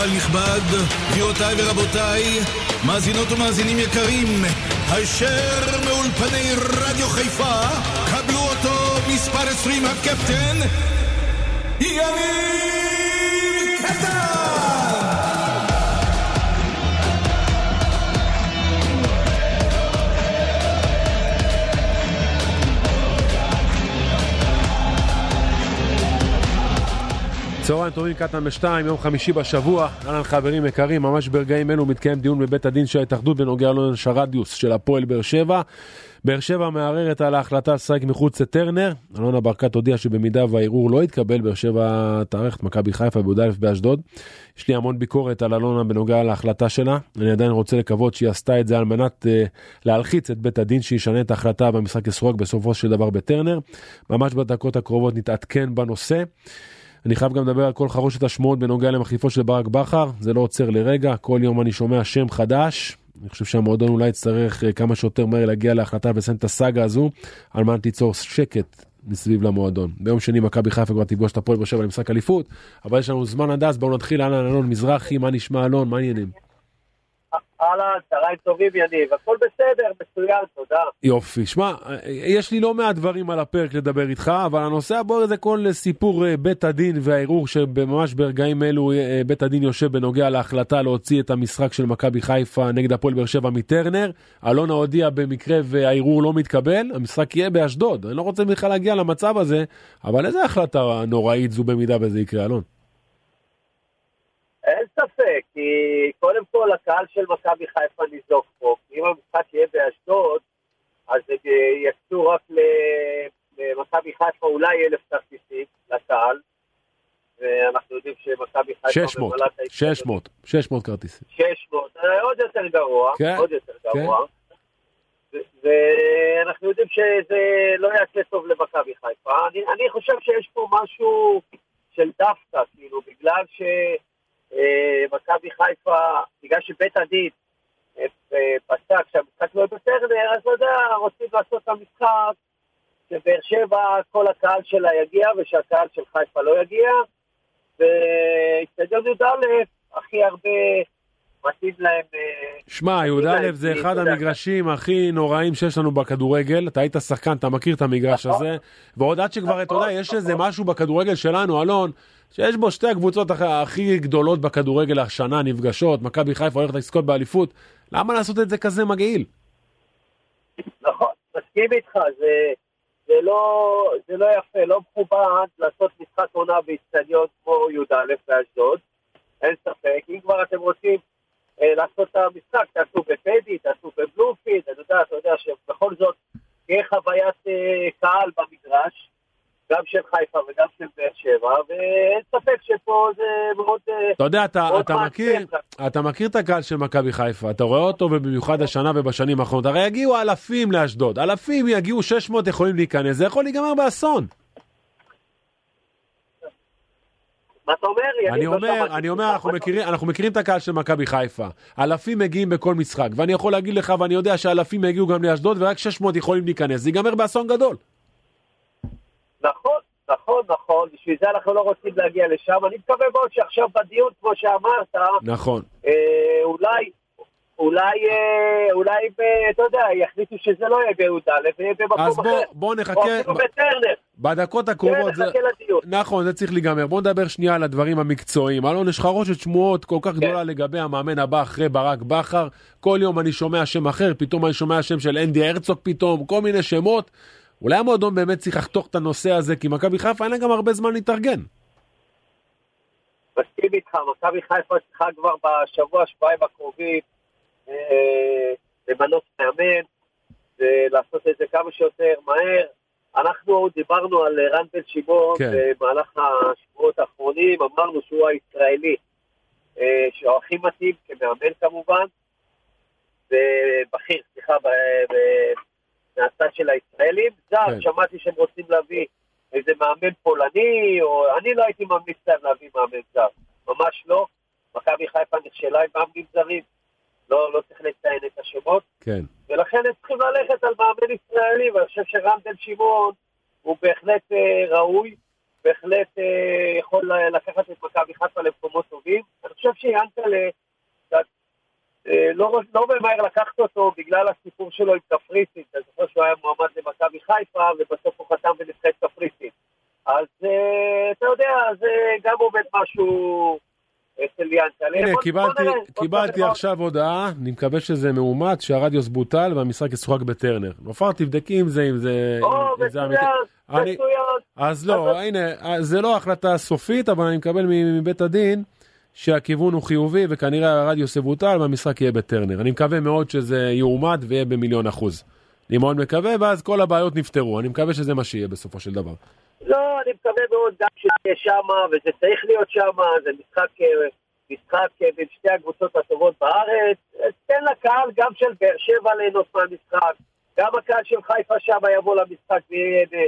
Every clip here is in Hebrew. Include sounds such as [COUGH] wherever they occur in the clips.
קהל נכבד, גבירותיי ורבותיי, מאזינות ומאזינים יקרים, הישר מאולפני רדיו חיפה, קבלו אותו מספר 20 הקפטן, יניב צהריים טובים, קטן בשתיים, יום חמישי בשבוע. אהלן חברים יקרים, ממש ברגעים אלו מתקיים דיון בבית הדין של ההתאחדות בנוגע לעונש הרדיוס של הפועל באר שבע. באר שבע מערערת על ההחלטה לשחק מחוץ לטרנר. אלונה ברקת הודיעה שבמידה והערעור לא יתקבל, באר שבע תארך את מכבי חיפה בי"א באשדוד. יש לי המון ביקורת על אלונה בנוגע להחלטה שלה. אני עדיין רוצה לקוות שהיא עשתה את זה על מנת uh, להלחיץ את בית הדין שישנה את ההחלטה במשחק יסרוק בסופו של דבר בטרנר. ממש בדקות הקרובות נתעדכן בנושא. אני חייב גם לדבר על כל חרושת השמועות בנוגע למחליפו של ברק בכר, זה לא עוצר לרגע, כל יום אני שומע שם חדש. אני חושב שהמועדון אולי יצטרך אה, כמה שיותר מהר להגיע להחלטה ולסיים את הסאגה הזו, על מנת ליצור שקט מסביב למועדון. ביום שני מכבי חיפה כבר תפגוש את הפועל באר שבע למשחק אליפות, אבל יש לנו זמן עד אז, בואו נתחיל, אהלן אלון מזרחי, מה נשמע אלון, מה העניינים? אהלן, צהריים טובים יניב, הכל בסדר, מצוין, תודה. יופי, שמע, יש לי לא מעט דברים על הפרק לדבר איתך, אבל הנושא הבוער זה כל סיפור אה, בית הדין והערעור שממש ברגעים אלו אה, בית הדין יושב בנוגע להחלטה להוציא את המשחק של מכבי חיפה נגד הפועל באר שבע מטרנר. אלונה הודיע במקרה והערעור לא מתקבל, המשחק יהיה באשדוד. אני לא רוצה בכלל להגיע למצב הזה, אבל איזה החלטה נוראית זו במידה וזה יקרה, אלון? אין ספק, כי קודם כל הקהל של מכבי חיפה ניזוק פה. אם המשחק יהיה באשדוד, אז הם יקצו רק למכבי חיפה אולי אלף כרטיסים לקהל, ואנחנו יודעים שמכבי חיפה... 600, 600, 600 כרטיסים. 600, עוד יותר גרוע, כן, עוד יותר גרוע. ואנחנו יודעים שזה לא יעשה טוב למכבי חיפה. אני, אני חושב שיש פה משהו של דווקא, כאילו, בגלל ש... אה, מכבי חיפה, בגלל שבית הדין אה, אה, פסק שהמשחק לא בטרנר, אז אתה יודע, רוצים לעשות את המשחק שבאר שבע, כל הקהל שלה יגיע ושהקהל של חיפה לא יגיע, ואיצטדיון י"א הכי הרבה מתאים להם... שמע, י"א זה אחד המגרשים הכי נוראים שיש לנו בכדורגל. אתה היית שחקן, אתה מכיר את המגרש נכון. הזה. ועוד עד שכבר, אתה יודע, יש איזה משהו בכדורגל שלנו, אלון, שיש בו שתי הקבוצות הכ- הכי גדולות בכדורגל השנה נפגשות, מכבי חיפה הולכת לזכות באליפות. למה לעשות את זה כזה מגעיל? נכון, מסכים איתך, זה, זה, לא, זה לא יפה, לא מכובד לעשות משחק עונה באיצטדיון כמו י"א באשדוד, אין ספק. אם כבר אתם רוצים אה, לעשות את המשחק, תעשו בפדי, תעשו בבלומפילד, אני יודע, אתה יודע שבכל זאת תהיה חוויית אה, קהל במגרש, גם של חיפה וגם של באר שבע, ואין ספק שפה זה מאוד... אה, אתה יודע, אתה, אתה. מכיר, אתה מכיר את הקהל של מכבי חיפה, אתה רואה אותו ובמיוחד השנה ובשנים האחרונות, הרי יגיעו אלפים לאשדוד, אלפים יגיעו 600 יכולים להיכנס, זה יכול להיגמר באסון. אני? לא אומר, אני. אומר, אנחנו מכירים את הקהל של מכבי חיפה. אלפים מגיעים בכל משחק, ואני יכול להגיד לך, ואני יודע שאלפים יגיעו גם לאשדוד, ורק 600 יכולים להיכנס, זה ייגמר באסון גדול. נכון, נכון, נכון, בשביל זה אנחנו לא רוצים להגיע לשם. אני מקווה מאוד שעכשיו בדיון, כמו שאמרת, נכון. אה, אולי, אולי, אה, אולי, ב- אתה יודע, יחליטו שזה לא יהיה בי"א, ויהיה במקום אז אחר. בוא, בוא או נחכה, אפילו בטרנר. בדקות כן, הקרובות, זה... נכון, זה צריך להיגמר. בוא נדבר שנייה על הדברים המקצועיים. אלון, יש חרושת שמועות כל כן. כך גדולה לגבי המאמן הבא אחרי ברק בכר. כל יום אני שומע שם אחר, פתאום אני שומע שם של אנדי הרצוג פתאום, כל מיני שמות. אולי המועדון באמת צריך לחתוך את הנושא הזה, כי מכבי חיפה אין לה גם הרבה זמן להתארגן. מסכים איתך, מכבי חיפה צריכה כבר בשבוע, שבועיים הקרובים אה, למנות מאמן ולעשות את זה כמה שיותר מהר. אנחנו דיברנו על רן בן שמעון כן. במהלך השבועות האחרונים, אמרנו שהוא הישראלי אה, שהוא הכי מתאים כמאמן כמובן, ובכיר, סליחה, מהצד של הישראלים. זר, כן. שמעתי שהם רוצים להביא איזה מאמן פולני, או אני לא הייתי ממליץ להם להביא מאמן זר, ממש לא. מכבי חיפה נכשלה עם מאמנים זרים, לא, לא צריך לציין את השמות, כן. ולכן הם צריכים ללכת על מאמן ישראלי, ואני חושב שרם בן שמעון הוא בהחלט אה, ראוי, בהחלט אה, יכול לקחת את מכבי חיפה למקומות טובים. אני חושב שיאנקל'ה, לא, לא ממהר לקחת אותו בגלל הסיפור שלו עם קפריסין, אתה זוכר שהוא היה מועמד למכבי חיפה ובסוף הוא חתם בנבחרת קפריסין. אז אה, אתה יודע, זה גם עובד משהו אצל יאנקל'ה. הנה, קיבלתי. עכשיו הודעה, אני מקווה שזה מאומת, שהרדיוס בוטל והמשחק ישוחק בטרנר. נופר, תבדקי אם זה, אם זה, או, אם זה אמיתי. מצוין, אני- מצוין. אז לא, הנה, זה לא החלטה סופית, אבל אני מקבל מבית הדין שהכיוון הוא חיובי, וכנראה הרדיוס יבוטל והמשחק יהיה בטרנר. אני מקווה מאוד שזה יאומת ויהיה במיליון אחוז. אני מאוד מקווה, ואז כל הבעיות נפתרו. אני מקווה שזה מה שיהיה בסופו של דבר. לא, אני מקווה מאוד גם שיהיה שמה, וזה צריך להיות שמה, זה משחק, אה, משחק אה, בין שתי הקבוצות הטובות בארץ. תן לקהל גם של באר שבע ליהנות מהמשחק, גם הקהל של חיפה שמה יבוא למשחק וייהנה.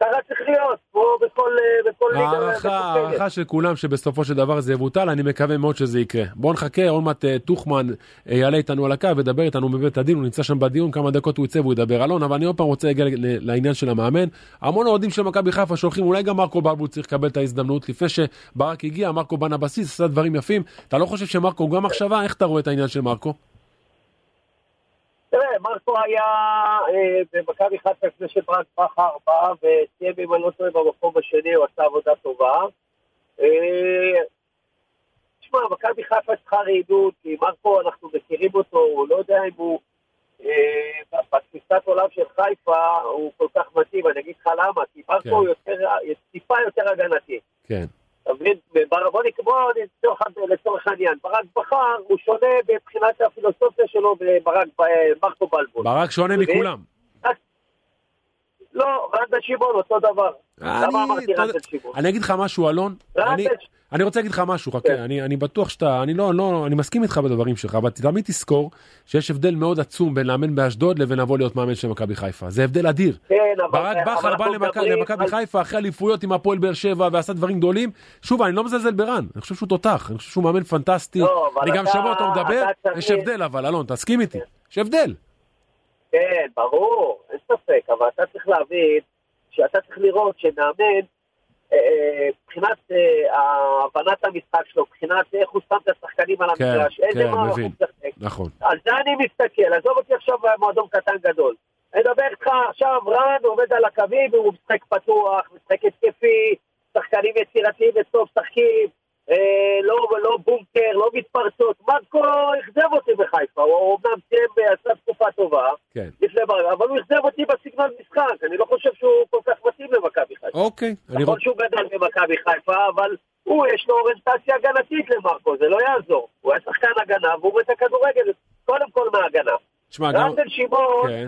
ככה צריך להיות, כמו בכל, אה, בכל ליגה. הערכה. הערכה של כולם שבסופו של דבר זה יבוטל, אני מקווה מאוד שזה יקרה. בואו נחכה, עוד מעט אה, טוחמן אה, יעלה איתנו על הקו וידבר איתנו בבית הדין, הוא נמצא שם בדיון, כמה דקות הוא יצא והוא ידבר. אלון, אבל אני עוד פעם רוצה להגיע לעניין של המאמן. המון אוהדים של מכבי חיפה שהולכים, אולי גם מרקו בלבול צריך לקבל את ההזדמנות. לפני שברק הגיע, מרקו בנה בסיס, עשה דברים יפים. אתה לא חושב שמרקו גם מחשבה? איך אתה רואה את העניין של מרקו? תראה, מרקו היה אה, במכבי חיפה לפני שברק בכר בא, וסיים אם אני לא טועה במקום השני, הוא עשה עבודה טובה. אה, תשמע, מכבי חיפה צריכה רעידות, כי מרקו, אנחנו מכירים אותו, הוא לא יודע אם הוא... אה, בתפיסת עולם של חיפה הוא כל כך מתאים, אני אגיד לך למה, כי כן. מרקו הוא יותר, טיפה יותר הגנתי. כן. בוא נקבע לצורך, העניין, ברק בכר הוא שונה מבחינת הפילוסופיה שלו בברק, מרקו בלבול. ברק שונה? מכולם. לא, רנדה שמעון אותו דבר. למה אני- אמרתי אגיד לך משהו, אלון. רנדל- אני- רוצה להגיד לך משהו, חכה, כן. אני, אני בטוח שאתה, אני לא, לא, אני מסכים איתך בדברים שלך, אבל תמיד תזכור שיש הבדל מאוד עצום בין לאמן באשדוד לבין לבוא להיות מאמן של מכבי חיפה. זה הבדל אדיר. כן, אבל... ברק בכר בא למכבי חיפה אחרי אליפויות עם הפועל באר שבע ועשה דברים גדולים. שוב, אני לא מזלזל ברן, אני חושב שהוא תותח, אני חושב שהוא מאמן פנטסטי. לא, אני גם שומע אותו מדבר, יש הבדל אבל, אלון, תסכים איתי. יש הבדל. כן, ברור, אין ספק, אבל אתה צריך להבין שאתה צריך לראות שמאמן, אה, מבחינת אה, הבנת המשחק שלו, מבחינת איך הוא שם את השחקנים על כן, המגרש, איזה כן, מערך מבין. הוא משחק. נכון. על זה אני מסתכל, עזוב אותי עכשיו במועדון קטן גדול. אני מדבר איתך עכשיו, רן עומד על הקווים והוא משחק פתוח, משחק התקפי, שחקנים יצירתיים וטוב משחקים, אה, לא, לא בונקר, לא מתפרצות. מרקו אכזב אותי בחיפה, הוא אומנם סיים, אה, עשה תקופה טובה, כן. לפני ברק, אבל הוא אכזב אותי בסגנון משחק, אני לא חושב שהוא כל כך מתאים למכבי חיפה. אוקיי. נכון רוצ- שהוא גדל במכבי חיפה, אבל הוא, יש לו אוריינטציה הגנתית למרקו, זה לא יעזור. הוא היה שחקן הגנה והוא רואה את הכדורגל קודם כל מהגנה. תשמע, גם... רנדל שמעון כן.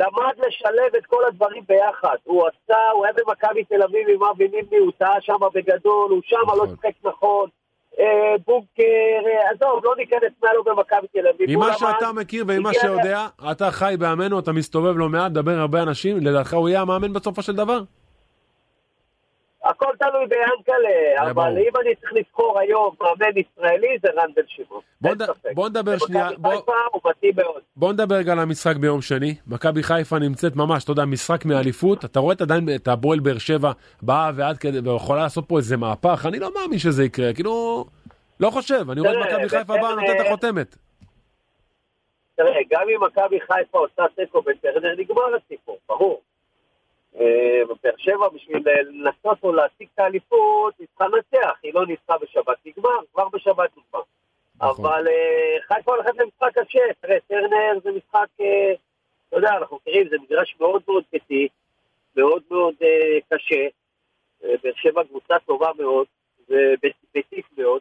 למד לשלב את כל הדברים ביחד. הוא עשה, הוא היה במכבי תל אביב עם אבי נימני, הוא טעה שם בגדול, הוא שם לא נכון. שיחק נכון. אה, בונקר, אה, עזוב, לא ניכנס מה לו במכבי תל אביב. ממה שאתה מכיר וממה שיודע, אתה חי בעמנו, אתה מסתובב לא מעט, מדבר הרבה אנשים, לדעתך הוא יהיה המאמן בסופו של דבר? הכל תלוי ביאנקל'ה, אבל. אם אני צריך לבחור היום מאמן ישראלי, זה רנדל שמעון. בוא נדבר שנייה, בוא- חיפה הוא מתאים מאוד. בוא נדבר רגע על המשחק ביום שני. מכבי חיפה נמצאת ממש, אתה יודע, משחק מאליפות. אתה רואה עדיין את הפועל באר שבע באה ועד כדי, ויכולה לעשות פה איזה מהפך. אני לא מאמין שזה יקרה, כאילו, לא חושב. אני רואה את מכבי חיפה באה, נותנת את החותמת. תראה, גם אם מכבי חיפה עושה תיקו בטרנר, נגמר הסיפור, ברור. אה, באר שבע, בשביל לנסות או להשיג את האליפות, היא צריכה לנצח. היא לא ניצחה בשבת, נגמר, כבר בשבת נגמר. נכון. אבל אה, חיפה הולכת למשחק קשה. תראה, טרנר זה משחק, אה, אתה יודע, אנחנו מכירים, זה מגרש מאוד מאוד ביתי, מאוד מאוד אה, קשה. אה, באר שבע קבוצה טובה מאוד, וביתית מאוד.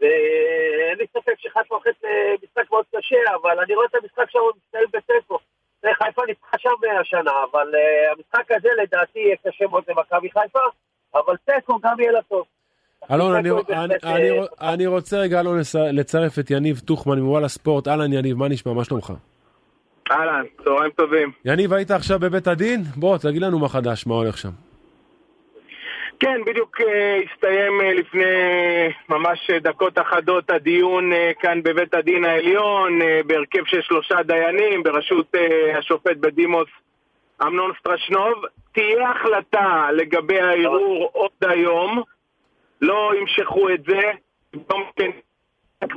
ואין לי ספק שחיפה הולכת למשחק מאוד קשה, אבל אני רואה את המשחק שם מסתיים בתיקו. חיפה ניצחה שם השנה, אבל uh, המשחק הזה לדעתי יהיה קשה מאוד למכבי חיפה, אבל תיקו גם יהיה לה טוב. אלון, אני, אני, אני, אה, אני רוצה רגע, אלון, לצ- לצרף את יניב טוחמן מוואלה ספורט. אהלן יניב, מה נשמע? מה שלומך? אהלן, צהריים טובים. יניב, היית עכשיו בבית הדין? בוא, תגיד לנו מה חדש, מה הולך שם. כן, בדיוק אה, הסתיים לפני ממש דקות אחדות הדיון אה, כאן בבית הדין העליון, אה, בהרכב של שלושה דיינים, בראשות אה, השופט בדימוס אמנון סטרשנוב. תהיה החלטה לגבי הערעור עוד היום, לא ימשכו את זה, יום כן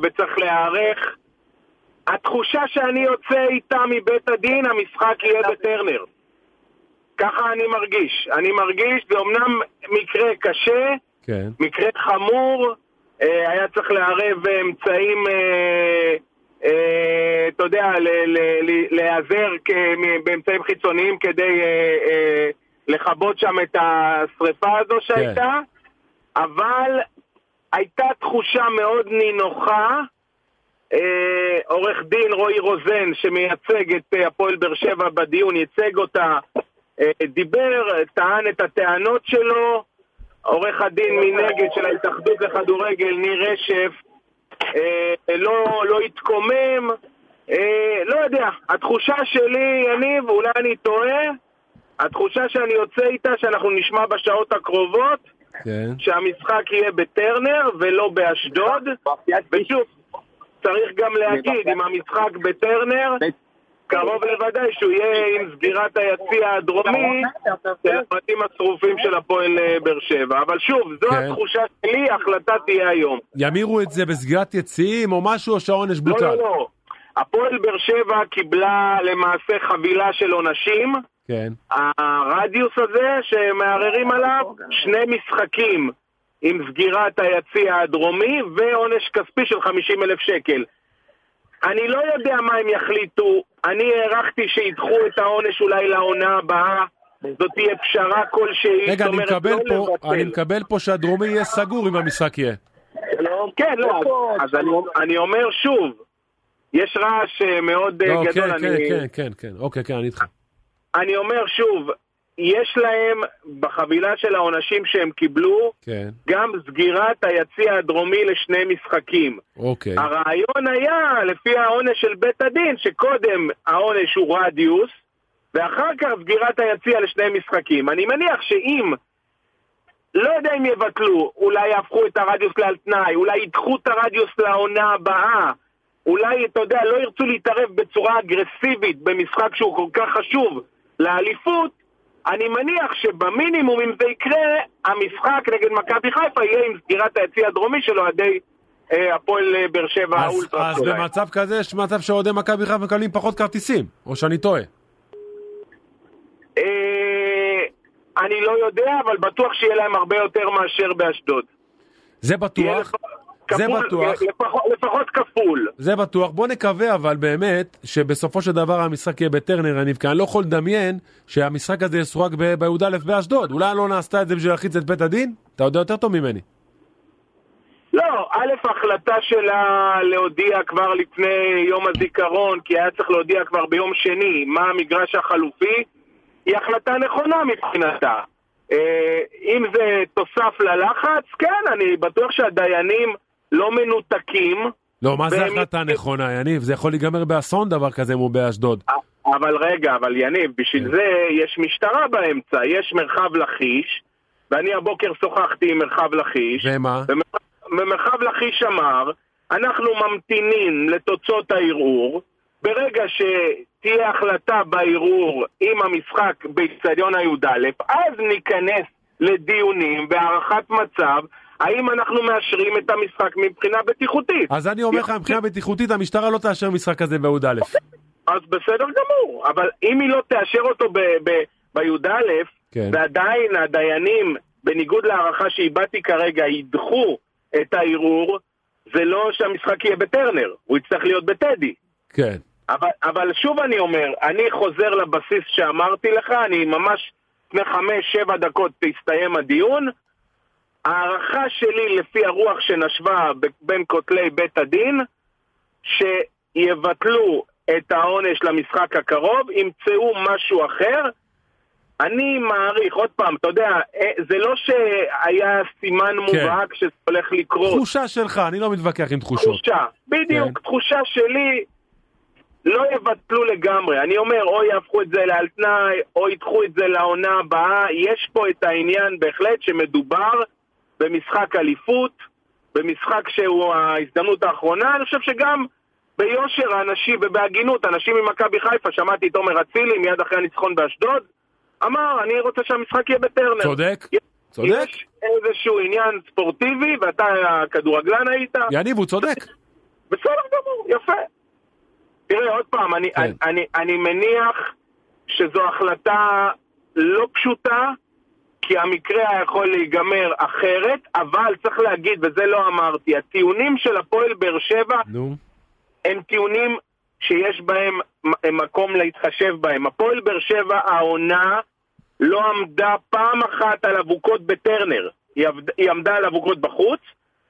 וצריך להיערך. התחושה שאני יוצא איתה מבית הדין, המשחק יהיה בטרנר. ככה אני מרגיש. אני מרגיש, זה אמנם מקרה קשה, כן. מקרה חמור, היה צריך לערב אמצעים, אה, אה, אתה יודע, להיעזר באמצעים חיצוניים כדי אה, אה, לכבות שם את השריפה הזו שהייתה, אבל הייתה תחושה מאוד נינוחה. אה, עורך דין רועי רוזן, שמייצג את אה, הפועל באר שבע בדיון, ייצג אותה, אה, דיבר, טען את הטענות שלו. עורך הדין מנגד של ההתאחדות לכדורגל, ניר רשף, אה, לא, לא התקומם. אה, לא יודע, התחושה שלי, יניב, אולי אני טועה, התחושה שאני יוצא איתה, שאנחנו נשמע בשעות הקרובות, כן. שהמשחק יהיה בטרנר ולא באשדוד. ושוב, צריך גם להגיד, אם המשחק בטרנר, קרוב לוודאי שהוא יהיה עם סגירת היציע הדרומי של הפרטים השרופים של הפועל אה, באר שבע. אבל שוב, זו כן. התחושה שלי, ההחלטה תהיה היום. ימירו את זה בסגירת יציאים או משהו, או שהעונש לא, בוטל? לא, לא. הפועל באר שבע קיבלה למעשה חבילה של עונשים. כן. הרדיוס הזה שמערערים עליו, שני משחקים עם סגירת היציע הדרומי ועונש כספי של 50 אלף שקל. אני לא יודע מה הם יחליטו, אני הערכתי שידחו את העונש אולי לעונה הבאה, זאת תהיה פשרה כלשהי, רגע, אני מקבל לא פה, לבטל. אני מקבל פה שהדרומי יהיה סגור אם המשחק יהיה. כן, לא, אז- אני- אני אומר שוב, יש רעש אה, מאוד אה, לא, גדול, כן, כן, כן, כן, כן. אוקיי, כן, אני איתך. אני אומר שוב, יש להם בחבילה של העונשים שהם קיבלו, כן, גם סגירת היציע הדרומי לשני משחקים. אוקיי. הרעיון היה, לפי העונש של בית הדין, שקודם העונש הוא רדיוס, ואחר כך סגירת היציע לשני משחקים. אני מניח שאם, לא יודע אם יבטלו, אולי יהפכו את הרדיוס לעל תנאי, אולי ידחו את הרדיוס לעונה הבאה, אולי, אתה יודע, לא ירצו להתערב בצורה אגרסיבית במשחק שהוא כל כך חשוב לאליפות, אני מניח שבמינימום, אם זה יקרה, המשחק נגד מכבי חיפה יהיה עם סגירת היציע הדרומי של אוהדי אה, הפועל אה, באר שבע אז- האולטרה אז שלהם. במצב כזה יש מצב שאוהדי מכבי חיפה מקבלים פחות כרטיסים, או שאני טועה. אה, אני לא יודע, אבל בטוח שיהיה להם הרבה יותר מאשר באשדוד. זה בטוח, זה כפול- בטוח. לפחות, לפחות כפול. זה בטוח. בוא נקווה אבל באמת שבסופו של דבר המשחק יהיה בטרנר יניב, כי אני לא יכול לדמיין שהמשחק הזה יסורק בי"א באשדוד. אולי לא נעשתה את זה בשביל להלחיץ את בית הדין? אתה יודע יותר טוב ממני. לא, א', ההחלטה שלה להודיע כבר לפני יום הזיכרון, כי היה צריך להודיע כבר ביום שני מה המגרש החלופי, היא החלטה נכונה מבחינתה. אה, אם זה תוסף ללחץ, כן, אני בטוח שהדיינים לא מנותקים, לא, מה זה החלטה נכונה, יניב? זה יכול להיגמר באסון דבר כזה אם הוא באשדוד. אבל רגע, אבל יניב, בשביל כן. זה יש משטרה באמצע, יש מרחב לכיש, ואני הבוקר שוחחתי עם מרחב לכיש, ומה? ומרחב- ומרחב לכיש אמר, אנחנו ממתינים לתוצאות הערעור, ברגע שתהיה החלטה בערעור עם המשחק באיצטדיון הי"א, אז ניכנס לדיונים והערכת מצב, האם אנחנו מאשרים את המשחק מבחינה בטיחותית. אז אני אומר לך, מבחינה בטיחותית המשטרה לא תאשר משחק כזה בי"א. אז בסדר גמור, אבל אם היא לא תאשר אותו בי"א, כן. ועדיין הדיינים, בניגוד להערכה שהבעתי כרגע, ידחו את הערעור, זה לא שהמשחק יהיה בטרנר, הוא יצטרך להיות בטדי. כן. אבל, אבל שוב אני אומר, אני חוזר לבסיס שאמרתי לך, אני ממש לפני חמש-שבע דקות תסתיים הדיון. ההערכה שלי לפי הרוח שנשבה בין כותלי בית הדין, שיבטלו את העונש למשחק הקרוב, ימצאו משהו אחר. אני מעריך, עוד פעם, אתה יודע, אה, זה לא שהיה סימן מובהק שזה הולך לקרות. תחושה שלך, אני לא מתווכח עם תחושות. תחושה, בדיוק, כן. תחושה שלי, לא יבטלו לגמרי. אני אומר, או יהפכו את זה לעל תנאי, או ידחו את זה לעונה הבאה. יש פה את העניין בהחלט שמדובר במשחק אליפות, במשחק שהוא ההזדמנות האחרונה. אני חושב שגם ביושר האנשים ובהגינות, אנשים ממכבי חיפה, שמעתי את עומר אצילי מיד אחרי הניצחון באשדוד, אמר, אני רוצה שהמשחק יהיה בטרנר. צודק, צודק. יש איזשהו עניין ספורטיבי, ואתה הכדורגלן היית. יניב, הוא צודק. בסדר גמור, יפה. תראה, עוד פעם, אני, כן. אני, אני, אני מניח שזו החלטה לא פשוטה, כי המקרה היה יכול להיגמר אחרת, אבל צריך להגיד, וזה לא אמרתי, הטיעונים של הפועל באר שבע נו, הם טיעונים שיש בהם מקום להתחשב בהם. הפועל באר שבע, העונה, לא עמדה פעם אחת על אבוקות בטרנר. היא, עבד, היא עמדה על אבוקות בחוץ,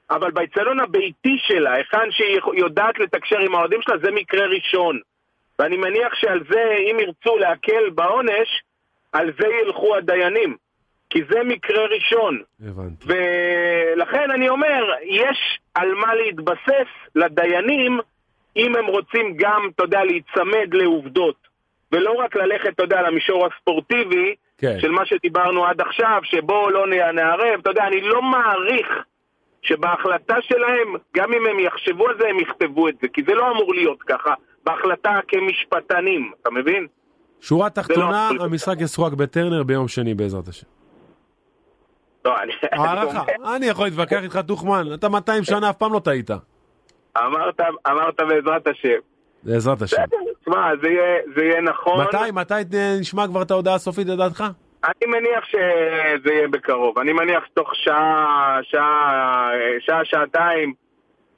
אבל באצטדיון הביתי שלה, היכן שהיא יודעת לתקשר עם האוהדים שלה, זה מקרה ראשון. ואני מניח שעל זה, אם ירצו להקל בעונש, על זה ילכו הדיינים. כי זה מקרה ראשון. הבנתי. ולכן אני אומר, יש על מה להתבסס לדיינים אם הם רוצים גם, אתה יודע, להיצמד לעובדות. ולא רק ללכת, אתה יודע, למישור הספורטיבי, כן. של מה שדיברנו עד עכשיו, שבואו לא נערב. אתה יודע, אני לא מעריך שבהחלטה שלהם, גם אם הם יחשבו על זה, הם יכתבו את זה. כי זה לא אמור להיות ככה, בהחלטה כמשפטנים, אתה מבין? שורה תחתונה, לא- המשחק ישוחק בטרנר ביום שני בעזרת השם. לא, אני... הערכה, אני יכול להתווכח איתך טוחמן, אתה 200 שנה אף פעם לא טעית. אמרת, אמרת בעזרת השם. בעזרת השם. תשמע, זה יהיה, זה יהיה נכון. מתי, מתי נשמע כבר את ההודעה הסופית לדעתך? אני מניח שזה יהיה בקרוב. אני מניח שתוך שעה, שעה, שעה, שעתיים.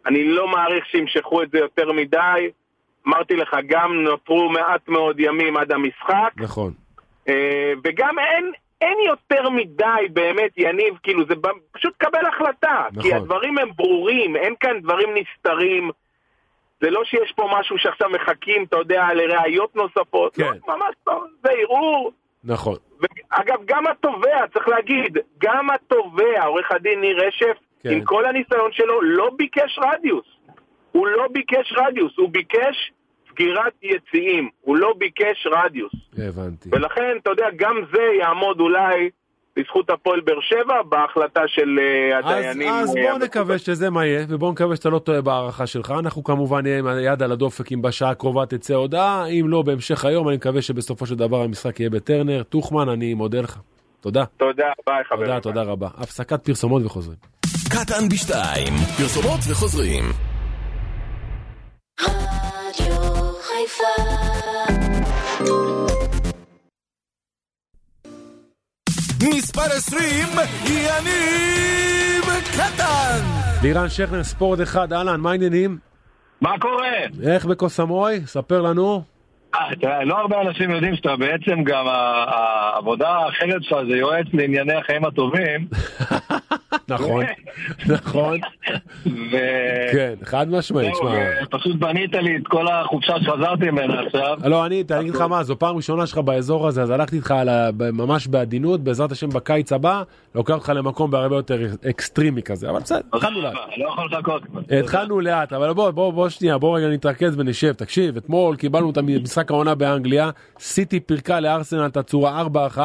אני לא מעריך שימשכו את זה יותר מדי. אמרתי לך, גם נותרו מעט מאוד ימים עד המשחק, נכון. אה, וגם אין, אין יותר מדי באמת, יניב, כאילו, זה פשוט קבל החלטה. נכון. כי הדברים הם ברורים, אין כאן דברים נסתרים. זה לא שיש פה משהו שעכשיו מחכים, אתה יודע, לראיות נוספות. כן. לא, ממש לא. זה ערעור. נכון. ואגב, גם התובע, צריך להגיד, גם התובע, עורך הדין ניר רשף, כן. עם כל הניסיון שלו, לא ביקש רדיוס. הוא לא ביקש רדיוס, הוא ביקש סגירת יציאים. הוא לא ביקש רדיוס. הבנתי. ולכן, אתה יודע, גם זה יעמוד אולי לזכות הפועל באר שבע בהחלטה של אה, אז, הדיינים. אז אה, בואו נקווה שזה מה יהיה, ובואו נקווה שאתה לא טועה בהערכה שלך. אנחנו כמובן נהיה עם היד על הדופק אם בשעה הקרובה תצא הודעה, אם לא בהמשך היום, אני מקווה שבסופו של דבר המשחק יהיה בטרנר. טוחמן, אני מודה לך. תודה. תודה, ביי חברים. תודה, תודה רבה. הפסקת פרסומות וחוזרים. קטן בשתיים, פרסומות וחוזרים. מספר 20, יניב קטן! לירן שכנר, ספורט אחד, אהלן, מה העניינים? מה קורה? איך בקוסמוי? ספר לנו. אה, תראה, לא הרבה אנשים יודעים שאתה בעצם גם, העבודה האחרת שלך זה יועץ לענייני החיים הטובים. [LAUGHS] נכון, נכון. ו... כן, חד משמעית, שמע. ופשוט בנית לי את כל החופשה שחזרתי ממנה עכשיו. לא, אני אגיד לך מה, זו פעם ראשונה שלך באזור הזה, אז הלכתי איתך ממש בעדינות, בעזרת השם בקיץ הבא, לוקח אותך למקום בהרבה יותר אקסטרימי כזה, אבל בסדר, התחלנו לאט. לא יכול לחכות. התחלנו לאט, אבל בוא, בוא, בוא שנייה, בוא רגע נתרכז ונשב. תקשיב, אתמול קיבלנו את משחק העונה באנגליה, סיטי פירקה לארסנל את הצורה 4-1,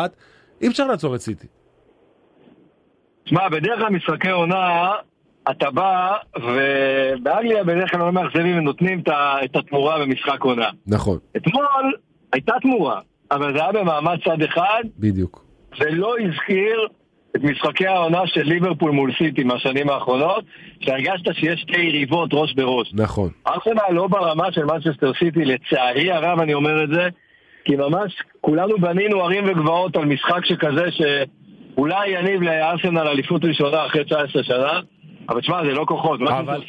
אי אפשר לעצור את סיטי. תשמע, בדרך כלל משחקי עונה, אתה בא, ובאנגליה בדרך כלל לא מאכזבים ונותנים את התמורה במשחק עונה. נכון, אתמול הייתה תמורה, אבל זה היה במעמד צד אחד, בדיוק. זה לא הזכיר את משחקי העונה של ליברפול מול סיטי מהשנים האחרונות, שהרגשת שיש שתי יריבות ראש בראש. נכון. ארסנל לא ברמה של מנצ'סטר סיטי, לצערי הרב אני אומר את זה, כי ממש כולנו בנינו ערים וגבעות על משחק שכזה שאולי יניב לארסנל אליפות ראשונה אחרי 19 שנה, אבל תשמע, זה לא כוחות. אבל-.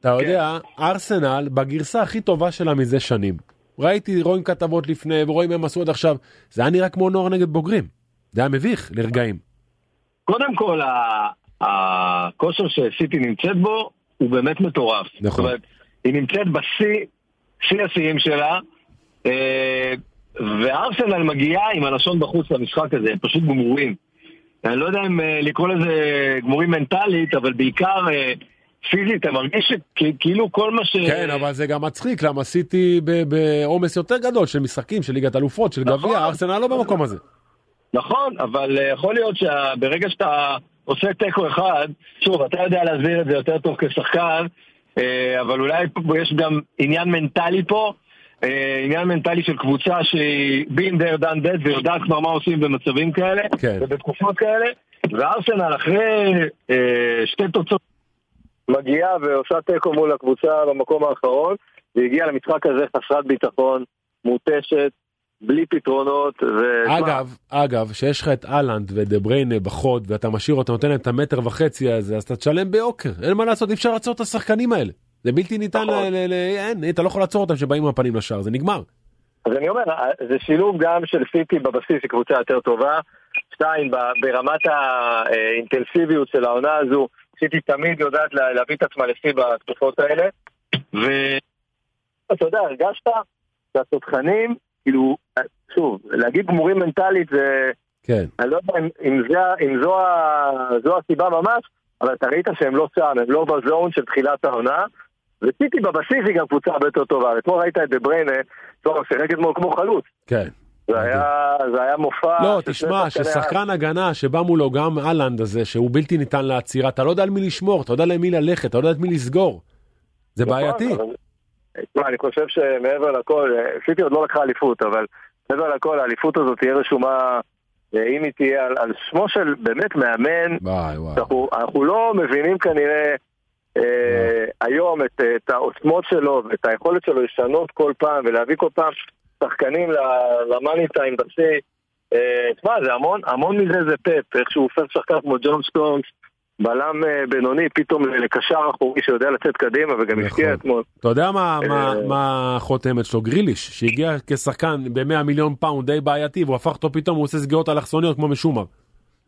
אתה יודע, ארסנל בגרסה הכי טובה שלה מזה שנים. ראיתי, רואים כתבות לפני ורואים הם עשו עד עכשיו, זה היה נראה כמו נוער נגד בוגרים. זה היה מביך לרגעים. קודם כל, הכושר שסיטי נמצאת בו הוא באמת מטורף. נכון. זאת אומרת, היא נמצאת בשיא, שיא השיאים שלה, אה, וארסנל מגיעה עם הלשון בחוץ למשחק הזה, הם פשוט גמורים. אני לא יודע אם אה, לקרוא לזה גמורים מנטלית, אבל בעיקר אה, פיזית, אתה מרגיש שכאילו כל מה ש... כן, אבל זה גם מצחיק, למה סיטי בעומס יותר גדול של משחקים, של ליגת אלופות, של נכון. גביע, ארסנל לא במקום הזה. נכון, אבל אה, יכול להיות שברגע שאתה עושה תיקו אחד, שוב, אתה יודע להסביר את זה יותר טוב כשחקן, אבל אולי יש גם עניין מנטלי פה, עניין מנטלי של קבוצה שהיא been there done that ויודעת כבר מה עושים במצבים כאלה, כן. ובתקופות כאלה, וארסנל אחרי אה, שתי תוצאות מגיעה ועושה תיקו מול הקבוצה במקום האחרון, והגיעה למשחק הזה חסרת ביטחון, מותשת, בלי פתרונות, ו... אגב, אגב, שיש לך את אהלנד ודה בריינה בחוד ואתה משאיר אותם, נותן להם את המטר וחצי הזה, אז אתה תשלם ביוקר. אין מה לעשות, אי אפשר לעצור את השחקנים האלה. זה בלתי ניתן, נכון. אין, אתה לא יכול לעצור אותם שבאים עם הפנים לשער, זה נגמר. אז אני אומר, זה שילוב גם של סיטי בבסיס היא קבוצה יותר טובה, שתיים, ברמת האינטנסיביות של העונה הזו, סיטי תמיד יודעת לה- להביא את עצמה לשיא בתקופות האלה, ואתה יודע, הרגשת שהתותחנים, כאילו, שוב, להגיד גמורים מנטלית זה, כן. אני לא יודע אם, זה, אם זו, זו הסיבה ממש, אבל אתה ראית שהם לא שם, הם לא בזון של תחילת העונה, וסיטי בבסיס היא גם קבוצה הרבה יותר טובה, אתמול ראית את דה בריינה, טוב, שיחק אתמול כמו חלוץ. כן. זה היה, זה היה מופע... לא, תשמע, ששחקן הגנה שבא מולו גם אהלנד הזה, שהוא בלתי ניתן לעצירה, אתה לא יודע על מי לשמור, אתה יודע למי ללכת, אתה לא יודע את מי לסגור. זה נכון, בעייתי. תשמע, אני חושב שמעבר לכל, סיטי עוד לא לקחה אליפות, אבל מעבר לכל, האליפות הזאת תהיה רשומה, אה, אם היא תהיה על, על שמו של באמת מאמן, וואי וואי. אנחנו, אנחנו לא מבינים כנראה אה, היום את, את העוצמות שלו ואת היכולת שלו לשנות כל פעם ולהביא כל פעם שחקנים ל money time בשיא. אה, תשמע, זה המון, המון מזה זה פפ, איך שהוא הופך שחקן כמו ג'ון סטונס, בלם אה, בינוני, פתאום לקשר אחורי שיודע לצאת קדימה וגם נכון. השקיע אתמול. אתה יודע אה, מה החותמת שלו? גריליש, שהגיע כשחקן ב-100 מיליון פאונד די בעייתי, והוא הפך אותו פתאום, הוא עושה סגירות אלכסוניות כמו משומר.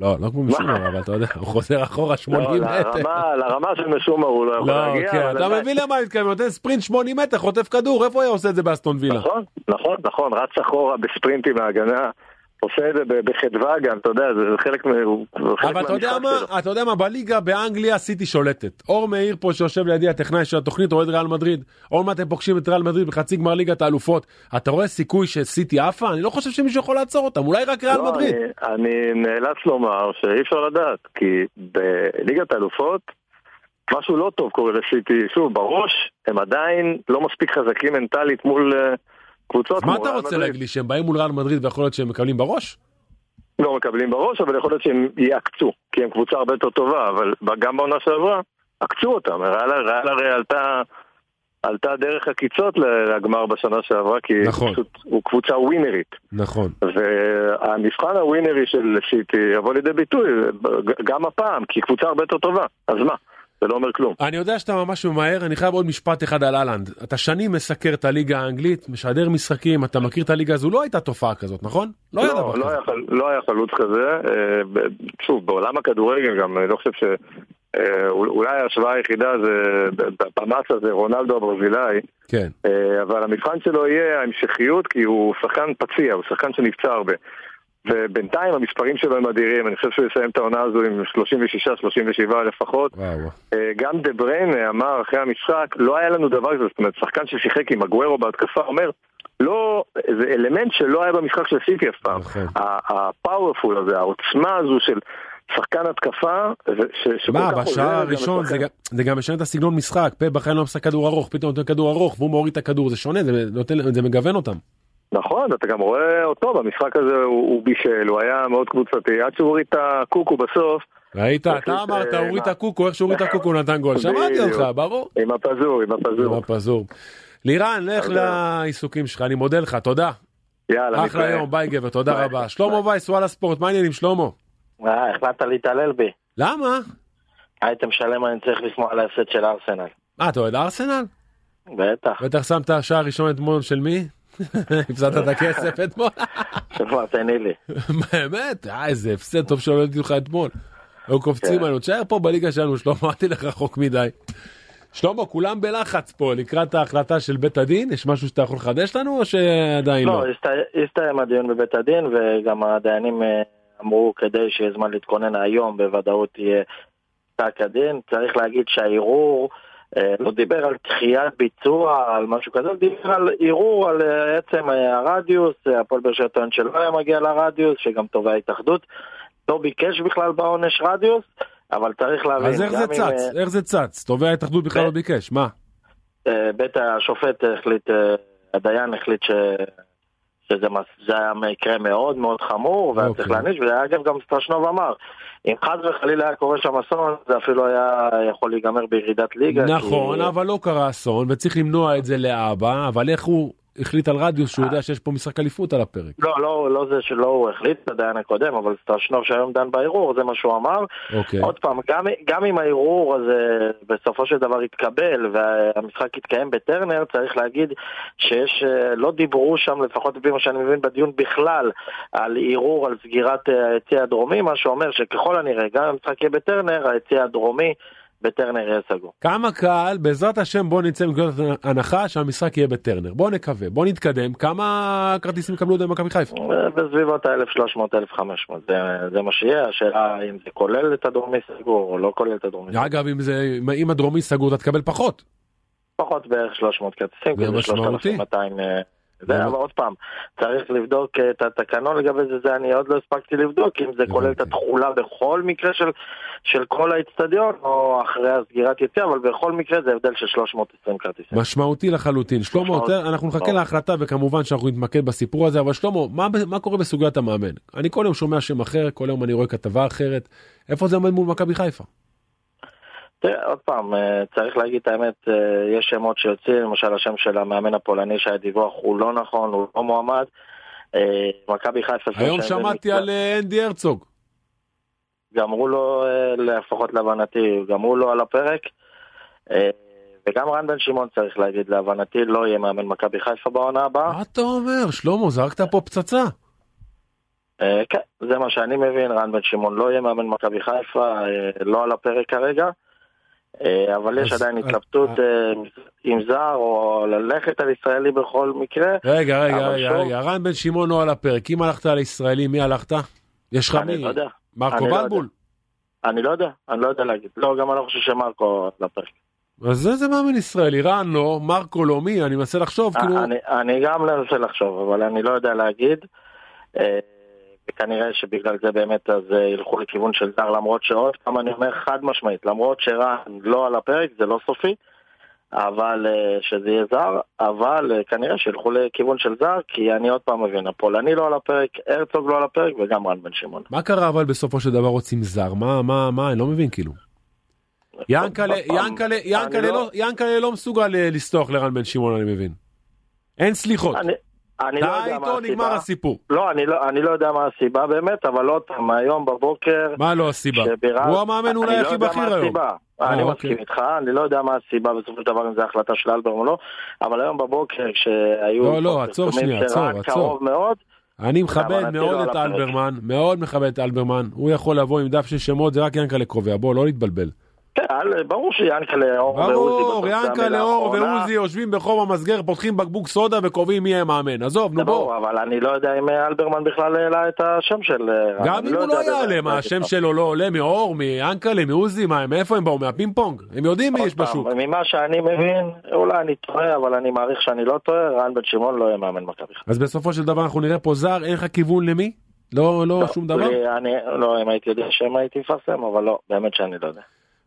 לא, לא כמו משומר, אבל אתה יודע, הוא חוזר אחורה 80 לא, מטר. לרמה, של משומר הוא לא יכול לא, להגיע. כן, אתה. מבין למה אני מתכוון, נותן ספרינט 80 מטר, חוטף כדור, איפה הוא היה עושה את זה באסטון וילה? נכון, נכון, נכון, רץ אחורה בספרינטים מההגנה, עושה את זה בחדווה גם, אתה יודע, זה חלק מה- הוא- הוא חלק אבל אתה יודע מהמשחק מה. אתה יודע מה, בליגה באנגליה סיטי שולטת. אור מאיר פה שיושב לידי הטכנאי של התוכנית אוהד ריאל מדריד. עוד מעט הם פוגשים את ריאל מדריד בחצי גמר ליגת האלופות. אתה רואה סיכוי שסיטי עפה? אני לא חושב שמישהו יכול לעצור אותם, אולי רק ריאל לא, מדריד. אני- אני נאלץ לומר שאי אפשר לדעת, כי בליגת האלופות משהו לא טוב קורה לסיטי, שוב, בראש הם עדיין לא מספיק חזקים מנטלית מול אה, קבוצות מה אתה רוצה. להגיד לי, שהם באים מול ריאל מדריד ויכול להיות שהם מקבלים בראש? לא מקבלים בראש, אבל יכול להיות שהם יעקצו, כי הם קבוצה הרבה יותר טובה, אבל גם בעונה שעברה, עקצו אותם. ריאל הרי עלתה, עלתה דרך עקיצות לגמר בשנה שעברה, כי נכון. פשוט, הוא קבוצה ווינרית. נכון. והמבחן הווינרי של סיטי יבוא לידי ביטוי גם הפעם, כי היא קבוצה הרבה יותר טובה. אז מה? זה לא אומר כלום. אני יודע שאתה ממש ממהר, אני חייב עוד משפט אחד על אהלנד. אתה שנים מסקר את הליגה האנגלית, משדר משחקים, אתה מכיר את הליגה הזו, לא הייתה תופעה כזאת, נכון? לא היה דבר לא, לא, כזה. היה, לא היה חלוץ כזה. אה, שוב, בעולם הכדורגל גם, אני לא חושב ש... אה, אולי ההשוואה היחידה זה במאץ הזה, רונלדו הברזילאי, כן. אה, אבל המבחן שלו יהיה ההמשכיות, כי הוא שחקן פציע, הוא שחקן שנפצע הרבה. ובינתיים המספרים שלו הם אדירים, אני חושב שהוא יסיים את העונה הזו עם 36-37 לפחות. וואו. אה, גם דה בריינה אמר אחרי המשחק, לא היה לנו דבר כזה, זאת אומרת, שחקן ששיחק עם הגוורו בהתקפה אומר, לא, זה אלמנט שלא היה במשחק של סיטי אף פעם. נכון. הפאורפול הזה, העוצמה הזו של שחקן התקפה, ש- מה, בשער גם הראשון זה זה גם משנה את הסגנון משחק, פה בחיים לא משחק כדור ארוך, פתאום נותן כדור ארוך והוא מוריד את הכדור, זה שונה, זה נותן- זה מגוון אותם. נכון, אתה גם רואה אותו במשחק הזה, הוא, הוא בישל, הוא היה מאוד קבוצתי, עד שהוא הוריד את הקוקו בסוף, ראית? אתה אמרת, אה, הוריד את? הקוקו, איך שהוריד את הקוקו הוא נתן גול, שמעתי. אותך, ברור. עם הפזור, עם עם הפזור. הפזור. לירן, לך. לעיסוקים שלך, אני מודה לך, תודה. יאללה, אחלה. יום, ביי גבר, תודה ביי. רבה. שלמה וייס, וואלה ספורט, מה העניינים שלמה? אה, החלטת להתעלל בי. למה? הייתם שלם אני צריך לשמוע על ההפסד של ארסנל. מה, אתה אוהד ארסנל? בטח. בטח שמת שער ראשון אתמול של מי? הפסדת את הכסף אתמול? כבר תהני לי. באמת? אה, איזה הפסד טוב שלא ראיתי אותך אתמול. היו קופצים כן. עלינו, תשאר פה בליגה שלנו, שלמה, אל תלך רחוק מדי. שלמה, כולם בלחץ פה לקראת ההחלטה של בית הדין, יש משהו שאתה יכול לחדש לנו או שעדיין לא? לא, הסתי- הסתיים הדיון בבית הדין וגם הדיינים אה, אמרו כדי שיהיה זמן להתכונן היום בוודאות יהיה פסק הדין. צריך להגיד שהערעור לא דיבר על דחיית ביצוע, על משהו כזה, דיבר על ערעור על אה, עצם אה, הרדיוס, אה, הפועל באר שבע טוען שלא היה מגיע לרדיוס, שגם תובע ההתאחדות. לא ביקש בכלל בעונש רדיוס, אבל צריך להבין. אז איך זה צץ? אה, איך זה צץ? תובע ההתאחדות בכלל לא ביקש, מה? אה, בית השופט החליט, אה, הדיין החליט ש... שזה מס- היה מקרה מאוד מאוד חמור והיה אוקיי. צריך להעניש, ואגב גם סטרשנוב אמר, אם חס וחלילה היה קורה שם אסון, זה אפילו היה יכול להיגמר בירידת ליגה. נכון, כי... אבל לא קרה אסון, וצריך למנוע את זה לאבא, אבל איך הוא החליט על רדיוס שהוא יודע שיש פה משחק אליפות על הפרק? לא, לא, לא זה שלא הוא החליט, הדיין הקודם, אבל סטרשנוב שהיום דן בערעור, זה מה שהוא אמר. אוקיי. עוד פעם, גם, גם אם הערעור הזה בסופו של דבר יתקבל והמשחק יתקיים בטרנר, צריך להגיד שיש, אה, לא דיברו שם, לפחות לפי מה שאני מבין בדיון בכלל, על ערעור על סגירת אה, היציא הדרומי, מה שאומר שככל הנראה, גם אם המשחק יהיה בטרנר, היציא הדרומי בטרנר יהיה סגור. כמה קהל, בעזרת השם בוא נצא מנקודת הנחה שהמשחק יהיה בטרנר. בוא נקווה, בוא נתקדם. כמה כרטיסים יקבלו זה במכבי חיפה? אה, בסביבות ה-1300-1500, זה, זה מה שיהיה, השאלה אם זה כולל את הדרומי סגור או לא כולל את הדרומי סגור. אגב, אם, זה, אם הדרומי סגור אתה תקבל פחות. פחות בערך 300 כרטיסים, כי זה משמעותי. 3200. אה, זה אבל עוד פעם, צריך לבדוק את התקנון לגבי זה, זה אני עוד לא הספקתי לבדוק, אם זה כולל את הבנתי. התכולה בכל מקרה של, של כל האיצטדיון, או אחרי הסגירת יציאה, אבל בכל מקרה זה הבדל של 320 כרטיסים. משמעותי לחלוטין. שלמה, אנחנו נחכה. להחלטה וכמובן שאנחנו נתמקד בסיפור הזה, אבל שלמה, מה, מה קורה בסוגיית המאמן? אני כל יום שומע שם אחר, כל יום אני רואה כתבה אחרת. איפה זה עומד מול מכבי חיפה? תראה, עוד פעם, אה, צריך להגיד את האמת, אה, יש שמות שיוצאים, למשל השם של המאמן הפולני שהיה דיווח הוא לא נכון, הוא לא מועמד. אה, מכבי חיפה... היום שמעתי על אנדי הרצוג. גמרו לו, אה, לפחות להבנתי, גמרו לו על הפרק. וגם רן בן שמעון צריך להגיד, להבנתי לא יהיה מאמן מכבי חיפה בעונה הבאה. מה אתה אומר? שלמה, זרקת פה פצצה. כן, זה מה שאני מבין, רן בן שמעון לא יהיה מאמן מכבי חיפה, לא על הפרק כרגע. אה, אבל יש עדיין אז- התלבטות אה, עם זר או ללכת על ישראלי בכל מקרה. רגע, רגע, רגע, רן בן שמעון לא על הפרק. אם הלכת על ישראלי, מי הלכת? יש לך אני מי? לא יודע. מרקו אני לא בלבול? אני לא יודע, אני לא יודע להגיד. לא, גם אני לא חושב שמרקו על הפרק. אז זה זה מאמן ישראלי, רן לא, מרקו לא, מי? אני מנסה לחשוב, כאילו... אני, אני גם מנסה לחשוב, אבל אני לא יודע להגיד. אה, וכנראה שבגלל זה באמת אז אה, ילכו לכיוון של זר, למרות שעוד פעם אני אומר חד משמעית, למרות שרן לא על הפרק, זה לא סופי, אבל אה, שזה יהיה זר, אבל אה, כנראה שילכו לכיוון של זר, כי אני עוד פעם מבין, הפולני לא על הפרק, הרצוג לא על הפרק וגם רן בן שמעון. מה קרה אבל בסופו של דבר רוצים זר? מה, מה, מה, אני לא מבין כאילו. ינקלה, לא, ינקלה לא מסוגל לסלוח לרן בן שמעון, אני מבין. אין סליחות. אני, לא די יודע מה איתו, נגמר הסיבה. הסיפור. לא, אני לא, אני לא יודע מה הסיבה באמת, אבל עוד פעם, היום בבוקר... מה לא הסיבה? הוא המאמן אולי הכי לא יודע בכיר היום. הסיבה. אה, אני אוקיי. מסכים איתך, אני לא יודע מה הסיבה בסופו של דבר אם זו החלטה של אלברם או לא, אבל היום בבוקר כשהיו... לא, לא, עצור שנייה, עצור, עצור. אני מכבד מאוד לא את. אלברמן, מאוד מכבד את אלברמן. הוא יכול לבוא עם דף של שמות, זה רק ינקלה קובע, בוא, לא להתבלבל. כן, ברור שיענקלה אור ועוזי ברור, המילה אור האחרונה. ועוזי יושבים בחום המסגר, פותחים בקבוק סודה וקובעים מי יהיה מאמן. עזוב, נו בוא. אבל אני לא יודע אם אה, אלברמן בכלל העלה את השם של... אה. גם אני אם הוא לא יעלה, מה, השם. שלו לא עולה מאור, מיאנקלה, מעוזי, מה, מאיפה הם באו? מהפינג פונג? הם יודעים מי יש בשוק. ממה שאני מבין, אולי אני טועה, אבל אני מעריך שאני לא טועה, רן בן שמעון לא יהיה מאמן מכבי. אז בסופו של דבר אנחנו נראה פה זר, אין לך כיוון למי? לא, לא, שום דבר? לא, אם הייתי יודע שם הייתי מפרסם, אבל לא, באמת שאני לא יודע.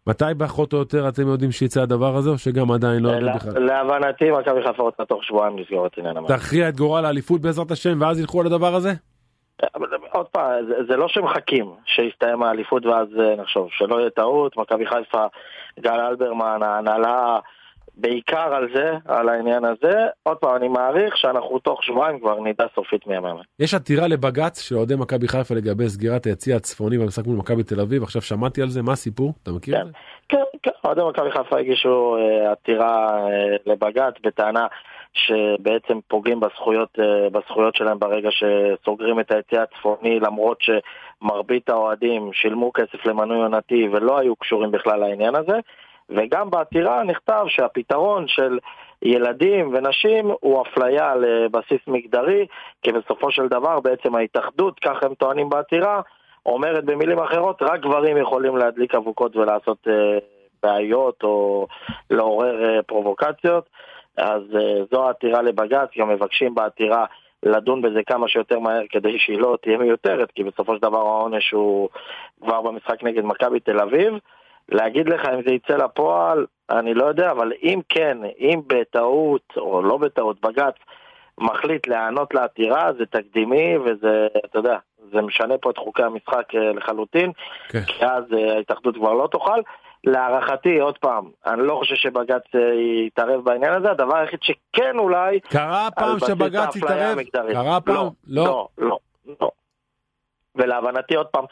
מתי פחות או יותר אתם יודעים שיצא הדבר הזה, או שגם עדיין לא יודעים בכלל? להבנתי, מכבי חיפה רוצה תוך שבועיים לסגור את עניין המאמן. תכריע את גורל האליפות בעזרת השם, ואז ילכו על הדבר הזה? עוד פעם, זה, זה לא שמחכים שיסתיים האליפות ואז אה, נחשוב, שלא יהיה טעות, מכבי חיפה, גל אלברמן, ההנהלה, בעיקר על זה, על העניין הזה. עוד פעם, אני מעריך שאנחנו תוך שבועיים כבר נדע סופית מי המאמן. יש עתירה לבג"ץ של אוהדי מכבי חיפה לגבי סגירת היציא הצפוני במשחק מול מכבי תל אביב, עכשיו שמעתי על זה, מה הסיפור? אתה מכיר את זה? כן, כן, אוהדי מכבי חיפה הגישו אה, עתירה אה, לבג"ץ בטענה שבעצם פוגעים בזכויות, אה, בזכויות שלהם ברגע שסוגרים את היציע הצפוני למרות שמרבית האוהדים שילמו כסף למנוי עונתי ולא היו קשורים בכלל לעניין הזה וגם בעתירה נכתב שהפתרון של ילדים ונשים הוא אפליה לבסיס מגדרי כי בסופו של דבר בעצם ההתאחדות, כך הם טוענים בעתירה, אומרת במילים אחרות, רק גברים יכולים להדליק אבוקות ולעשות אה, בעיות או לעורר אה, פרובוקציות. אז אה, זו העתירה לבג"ץ, גם מבקשים בעתירה לדון בזה כמה שיותר מהר כדי שהיא לא תהיה מיותרת, כי בסופו של דבר העונש הוא כבר במשחק נגד מכבי תל אביב. להגיד לך אם זה יצא לפועל, אני לא יודע, אבל אם כן, אם בטעות, או לא בטעות, בג"ץ מחליט להיענות לעתירה, זה תקדימי וזה, אתה יודע, זה משנה פה את חוקי המשחק אה, לחלוטין, כן. כי אז אה, ההתאחדות כבר לא תוכל. להערכתי, עוד פעם, אני לא חושב שבג"ץ אה, יתערב בעניין הזה, הדבר היחיד שכן אולי... קרה פעם שבג"ץ התערב? המגדרית. קרה פעם? לא, לא. לא, לא, לא. ולהבנתי עוד פעם,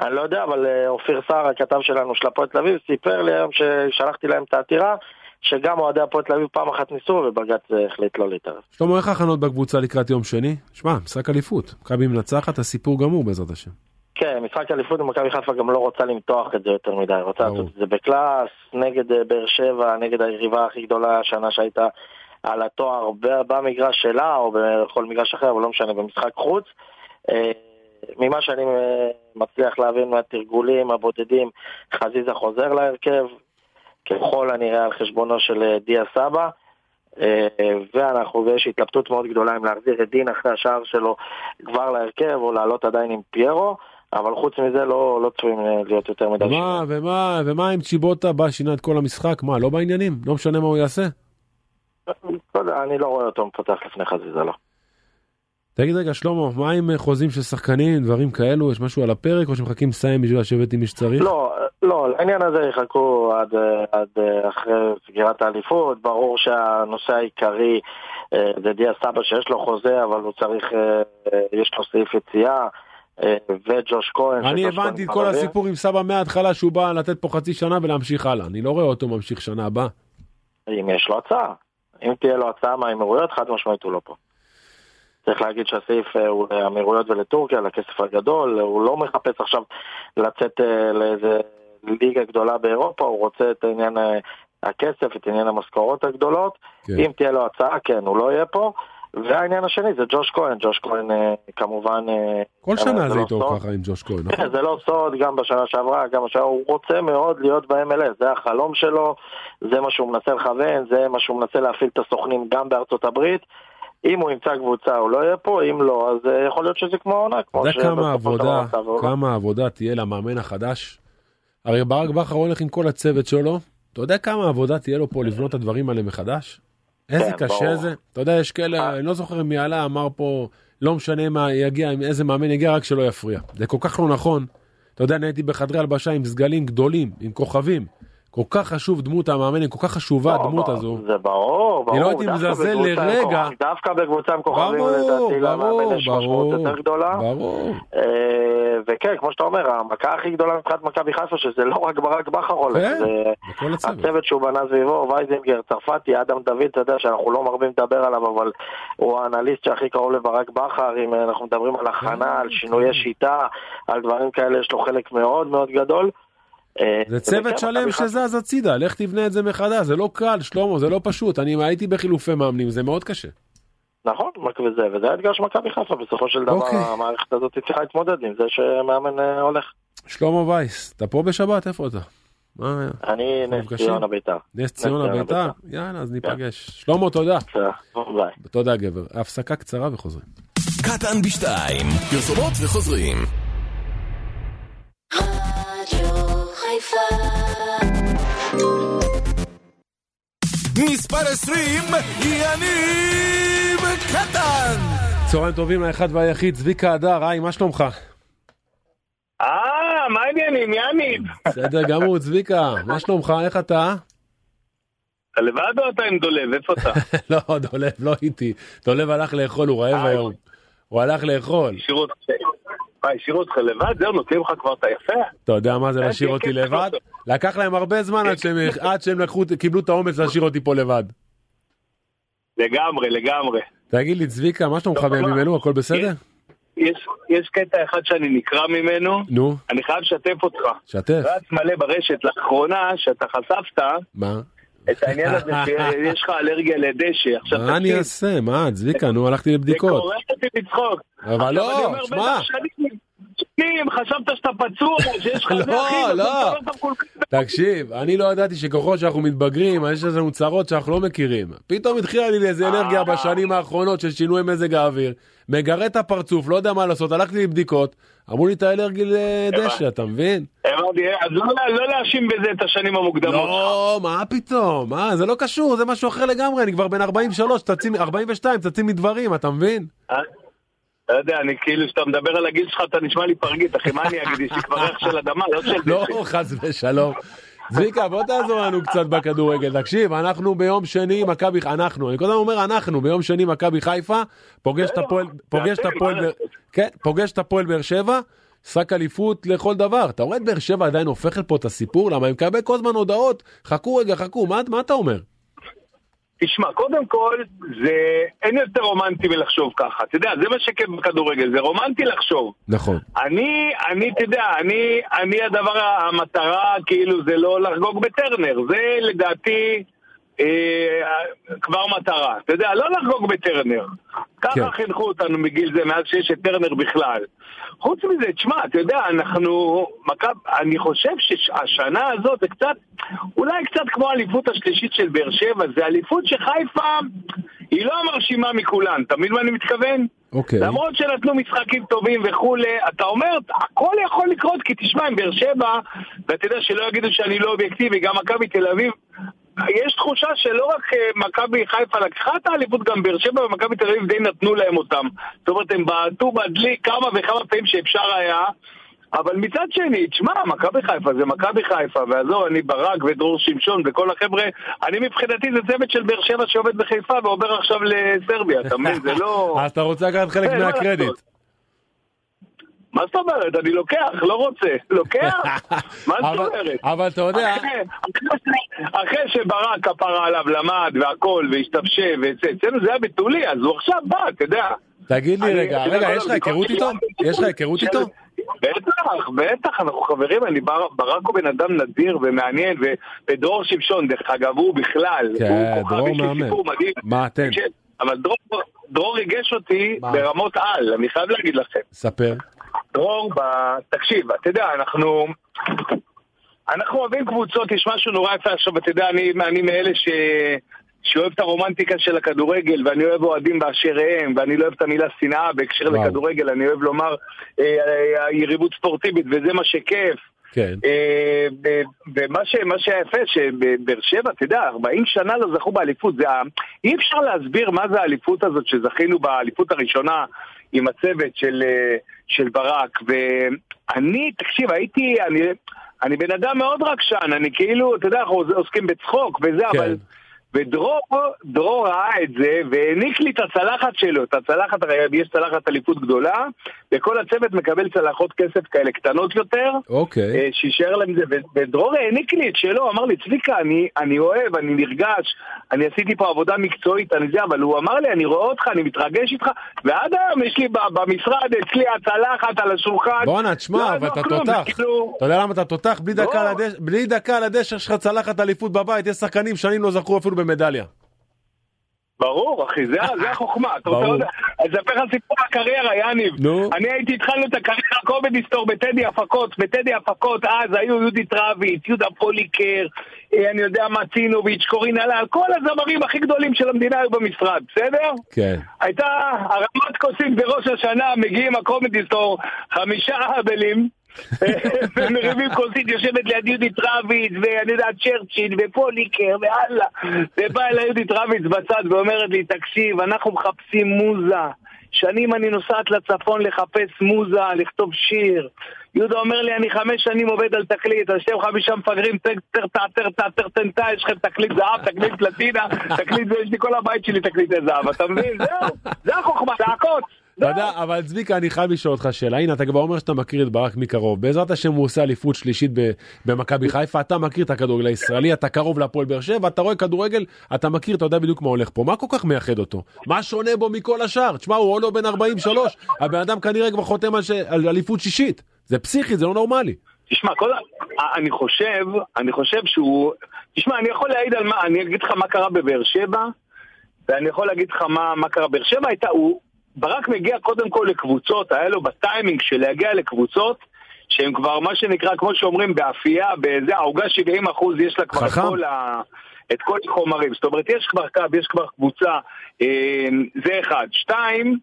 אני לא יודע, אבל אה, אופיר סער, הכתב שלנו של הפועל תל אביב, סיפר לי היום ששלחתי להם את העתירה, שגם אוהדי הפועל תל אביב פעם אחת ניסו ובג"ץ אה, החליט לא להתערב. שלמה, איך ההכנות בקבוצה לקראת יום שני? שמע, משחק אליפות. מכבי מנצחת, הסיפור גמור בעזרת השם. כן, משחק אליפות ומכבי חיפה גם לא רוצה למתוח את זה יותר מדי, רוצה. לעשות את זה בקלאס, נגד אה, באר שבע, נגד היריבה הכי גדולה השנה שהייתה על התואר במגרש שלה או בכל מגרש אחר, אבל לא משנה, במשחק חוץ. ממה שאני אה, מצליח להבין מהתרגולים הבודדים, חזיזה חוזר להרכב, ככל הנראה על חשבונו של אה, דיה סבא. אה, ואנחנו, ויש התלבטות מאוד גדולה אם להחזיר את דין אחרי השער שלו כבר להרכב או לעלות עדיין עם פיירו, אבל חוץ מזה לא, לא צפויים להיות יותר מדי. ומה, ומה, ומה אם צ'יבוטה בא, שינה את כל המשחק? מה, לא בעניינים? לא משנה מה הוא יעשה? לא אני לא רואה אותו מפתח לפני חזיזה, לא. תגיד רגע, שלמה, מה עם חוזים של שחקנים, דברים כאלו? יש משהו על הפרק, או שמחכים לסיים בשביל לשבת עם מי שצריך? לא, לא, לעניין הזה יחכו עד, עד אחרי סגירת האליפות. ברור שהנושא העיקרי אה, זה דיה סבא שיש לו חוזה, אבל הוא צריך, אה, אה, יש לו סעיף יציאה, אה, וג'וש כהן. אני הבנתי את כל. הסיפור עם סבא מההתחלה שהוא בא לתת פה חצי שנה ולהמשיך הלאה. אני לא רואה אותו ממשיך שנה הבאה. אם יש לו הצעה. אם תהיה לו הצעה מהאמירויות, חד משמעית הוא לא פה. צריך להגיד שהסעיף אה, הוא לאמירויות ולטורקיה, לכסף הגדול, הוא לא מחפש עכשיו לצאת אה, לאיזה ליגה גדולה באירופה, הוא רוצה את עניין אה, הכסף, את עניין המשכורות הגדולות. כן. אם תהיה לו הצעה, כן, הוא לא יהיה פה. והעניין השני זה ג'וש כהן, ג'וש כהן כמובן... כל שנה זה זה לא איתו סוד. ככה עם ג'וש כהן, [LAUGHS] נכון? זה לא סוד, גם בשנה שעברה, גם בשנה, הוא רוצה מאוד להיות ב-MLS, זה החלום שלו, זה מה שהוא מנסה לכוון, זה מה שהוא מנסה להפעיל את הסוכנים גם בארצות הברית. אם הוא ימצא קבוצה הוא לא יהיה פה, אם לא, אז אה, יכול להיות שזה כמו העונה, אתה יודע כמה עבודה. כמה עבודה תהיה למאמן החדש? הרי ברק בכר הולך עם כל הצוות שלו, אתה יודע כמה עבודה תהיה לו פה לבנות את הדברים האלה מחדש? איזה כן, קשה. זה. אתה יודע, יש כאלה, אני לא זוכר מי עלה, אמר פה, לא משנה מה יגיע, איזה מאמן יגיע, רק שלא יפריע. זה כל כך לא נכון. אתה יודע, אני הייתי בחדרי הלבשה עם סגלים גדולים, עם כוכבים. כל כך חשוב דמות המאמן, היא כל כך חשובה ברור, הדמות הזו. זה ברור, ברור. אני לא הייתי מזלזל לרגע. דווקא בקבוצה עם כוכבים, לדעתי, למאמן יש משמעות יותר גדולה. ברור. אה, וכן, כמו שאתה אומר, המכה הכי גדולה מבחינת מכבי חיפה, שזה לא רק ברק בכר הולך, כן, זה הצוות. הצוות שהוא בנה סביבו, וייזינגר, צרפתי, אדם דוד, אתה יודע שאנחנו לא מרבים לדבר עליו, אבל הוא האנליסט שהכי קרוב לברק בכר, אם אנחנו מדברים על הכנה, על שינויי שיטה, על דברים כאלה, יש לו חלק מאוד מאוד גדול. אה, זה צוות שלם שזז הצידה, לך תבנה את זה מחדש, זה לא קל, שלמה, זה לא פשוט. אני הייתי בחילופי מאמנים, זה מאוד קשה. נכון, וזה, וזה האתגר של מכבי חיפה, בסופו של דבר אוקיי. המערכת הזאת צריכה להתמודד עם זה שמאמן אה, הולך. שלמה וייס, אתה פה בשבת? איפה אתה? אני נס? ציונה בית"ר. נס ציונה ביתר? יאללה, אז ניפגש. שלמה, תודה. תודה גבר. הפסקה קצרה וחוזרים. קטן בשתיים, פרסומות וחוזרים. חיפה מספר 20, יניב קטן! צהריים טובים לאחד והיחיד, צביקה הדר, היי, מה שלומך? אה, מה העניינים, יניב? בסדר גמור, צביקה, מה שלומך? איך אתה? אתה לבד או אתה עם דולב? איפה אתה? [LAUGHS] לא, דולב לא איתי. דולב הלך לאכול, הוא רעב אה, היום. הוא הלך לאכול. השאירו אותך... מה, השאירו אותך לבד? זהו, נותנים לך כבר את היפה? אתה יודע מה זה אה, להשאיר כן, אותי כן, לבד? כן. לקח להם הרבה זמן עד שהם- עד שהם קיבלו את האומץ להשאיר אותי פה לבד. לגמרי, לגמרי. תגיד לי, צביקה, מה שלומך לא, בימים לא. הכל בסדר? יש, יש קטע אחד שאני נקרע ממנו, נו, אני חייב לשתף אותך. שתף. רץ מלא ברשת לאחרונה שאתה חשפת מה? את העניין הזה [LAUGHS] שיש לך אלרגיה לדשא. עכשיו מה אני אעשה? מה, צביקה, נו, הלכתי זה לבדיקות. קורע אותי מצחוק. אבל לא, שמע. שנים- חשבת שאתה פצוע, [LAUGHS] שיש לך לא, זה, אחי, לא. מקולקל. תקשיב, אני לא ידעתי שככל שאנחנו מתבגרים, יש לנו צרות שאנחנו לא מכירים. פתאום התחילה לי איזה אנרגיה בשנים האחרונות של שינוי מזג האוויר, מגרד את הפרצוף, לא יודע מה לעשות, הלכתי לבדיקות, אמרו לי אתה אלרגי לדשא, אתה מבין? הבנתי, אז לא- לא להאשים בזה את השנים המוקדמות. לא, מה פתאום, מה, זה לא קשור, זה משהו אחר לגמרי, אני כבר בן 43, צצים, 42, צצים מדברים, אתה מבין? אה? לא יודע, אני כאילו, כשאתה מדבר על הגיל שלך, אתה נשמע לי פרגית, אחי, מה אני אגיד? יש לי כבר ריח של אדמה, לא של לא, דשא. חס ושלום. צביקה, בוא תעזור לנו קצת בכדורגל. תקשיב, אנחנו ביום שני, מכבי, אנחנו, אני כל הזמן אומר אנחנו, ביום שני מכבי חיפה, פוגש את הפועל, פוגש את הפועל, כן, פוגש את הפועל באר שבע, שק אליפות לכל דבר. אתה רואה את באר שבע עדיין הופכת פה את הסיפור? למה אני מקבל כל הזמן הודעות, חכו רגע, חכו, מה, מה אתה אומר? תשמע, קודם כל, זה אין יותר רומנטי מלחשוב ככה. אתה יודע, זה מה שכיף בכדורגל, זה רומנטי לחשוב. נכון. אני, אני, אתה יודע, אני, אני הדבר, המטרה, כאילו, זה לא לחגוג בטרנר. זה לדעתי כבר מטרה. אתה יודע, לא לחגוג בטרנר. ככה כן. חינכו אותנו מגיל זה, מאז שיש את טרנר בכלל. חוץ מזה, תשמע, אתה יודע, אנחנו, מכב, אני חושב שהשנה הזאת זה קצת, אולי קצת כמו האליפות השלישית של באר שבע, זה אליפות שחיפה היא לא המרשימה מכולן, אתה מבין מה אני מתכוון? אוקיי. למרות שנתנו משחקים טובים וכולי, אתה אומר, הכל יכול לקרות, כי תשמע, עם באר שבע, ואתה יודע שלא יגידו שאני לא אובייקטיבי, גם מכבי תל אביב, יש תחושה שלא רק אה, מכבי חיפה לקחה את האליפות, גם באר שבע ומכבי תל אביב די נתנו להם אותם. זאת אומרת, הם בעטו בדלי כמה וכמה פעמים שאפשר היה. אבל מצד שני, תשמע, מכבי חיפה זה מכבי חיפה, ועזוב, אני ברק ודרור שמשון וכל החבר'ה, אני מבחינתי זה צוות של באר שבע שעובד בחיפה ועובר עכשיו לסרביה, אתה מבין? זה לא... [LAUGHS] אז אתה רוצה לקחת חלק לא מהקרדיט. מה זאת אומרת? אני לוקח, לא רוצה. לוקח? [LAUGHS] מה זאת אומרת? אבל אתה יודע, אחרי- שברק כפרה עליו למד והכל והשתפשף, ואצלנו זה היה בתולי, אז הוא עכשיו בא, אתה יודע. תגיד לי רגע, רגע, יש לך היכרות איתו? יש לך היכרות איתו? בטח, בטח, אנחנו חברים, אני בר- ברק הוא בן אדם נדיר ומעניין, ודרור שמשון, דרך אגב, הוא בכלל, כן, הוא כוכב, דרור יש לי מאמן. סיפור מדהים. מה. תקשיב, אבל דרור, דרור ריגש אותי מה? ברמות על, אני חייב להגיד לכם. ספר. דרור, ב... תקשיב, אתה יודע, אנחנו... אנחנו אוהבים קבוצות, יש משהו נורא יפה עכשיו, אתה יודע, אני, אני מאלה ש... שאוהב את הרומנטיקה של הכדורגל, ואני אוהב אוהדים באשר הם, ואני לא אוהב את המילה שנאה בהקשר וואו. לכדורגל, אני אוהב לומר אה, אה, יריבות ספורטיבית, וזה מה שכיף. כן. אה, ב- ומה ש- שהיה יפה, שבאר שבע, אתה יודע, 40 שנה לא זכו באליפות. זה אי אפשר להסביר מה זה האליפות הזאת שזכינו באליפות הראשונה עם הצוות של, אה, של ברק. ואני, תקשיב, הייתי, אני, אני בן אדם מאוד רגשן, אני כאילו, אתה יודע, אנחנו עוסקים בצחוק וזה, כן. אבל... ודרור, דרור ראה את זה והעניק לי את הצלחת שלו, את הצלחת, יש צלחת אליפות גדולה, וכל הצוות מקבל צלחות כסף כאלה קטנות יותר, אוקיי. אה, שישאר להם זה, ודרור העניק לי את שלו, אמר לי, צביקה, אני, אני אוהב, אני נרגש, אני עשיתי פה עבודה מקצועית, אני זה, אבל הוא אמר לי, אני רואה אותך, אני מתרגש איתך, ועד היום יש לי במשרד, אצלי הצלחת על השולחן. בואנה, לא תשמע, אבל יעזור אתה כלום, תותח. כאילו- אתה יודע למה אתה תותח? בלי לא. דקה על הדשא- בלי דקה על הדשא יש לך צלחת אליפות בבית, יש שחקנים שנים לא זכו אפילו במדליה. ברור, אחי, זה, זה החוכמה. אתה רוצה אספר לך סיפור הקריירה, יניב. נו. אני הייתי, התחלנו את הקריירה קומדי סטור בטדי הפקות. בטדי הפקות אז היו יהודית רביץ, יהודה פוליקר, אה, אני יודע מה, צינוביץ', קורין הלל, כל הזמרים הכי גדולים של המדינה היו במשרד, בסדר? כן. הייתה הרמת כוסים בראש השנה, מגיעים הקומדי סטור, חמישה אהבלים, ומרימים כוסית, יושבת ליד יהודית רביץ, ואני יודע, צ'רצ'יל, ופוליקר, ואללה. ובאה אליי יהודית רביץ בצד ואומרת לי, תקשיב, אנחנו מחפשים מוזה. שנים אני נוסעת לצפון לחפש מוזה, לכתוב שיר. יהודה אומר לי, אני חמש שנים עובד על תקליט, אז אתם חמישה מפגרים, טרטה, טרטה, טרטנטה, יש לכם תקליט זהב, תקליט פלטינה, תקליט זה, יש לי כל הבית שלי תקליטי זהב, אתה מבין? זהו, זה החוכמה, צעקות. אתה יודע, אבל צביקה, אני חייב לשאול אותך שאלה. הנה, אתה כבר אומר שאתה מכיר את ברק מקרוב. בעזרת השם הוא עושה אליפות שלישית במכבי חיפה. אתה מכיר את הכדורגל הישראלי, אתה קרוב להפועל באר שבע, אתה רואה כדורגל, אתה מכיר, אתה יודע בדיוק מה הולך פה. מה כל כך מייחד אותו? מה שונה בו מכל השאר? תשמע, הוא עוד לא בן 43, הבן אדם כנראה כבר חותם על ש- על אליפות שישית. זה פסיכי, זה לא נורמלי. תשמע, כל. אני חושב, אני חושב שהוא... תשמע, אני יכול להעיד על מה, אני אגיד לך מה קרה בבאר שבע, ואני יכול להגיד לך מה, מה קרה. באר שבע הייתה, הוא... ברק מגיע קודם כל לקבוצות, היה לו בטיימינג של להגיע לקבוצות שהם כבר מה שנקרא, כמו שאומרים, באפייה, באיזה העוגה 70 אחוז, יש לה כבר את. כל, ה, את כל החומרים. זאת אומרת, יש כבר קו, יש כבר קבוצה, אה, זה אחד. שתיים,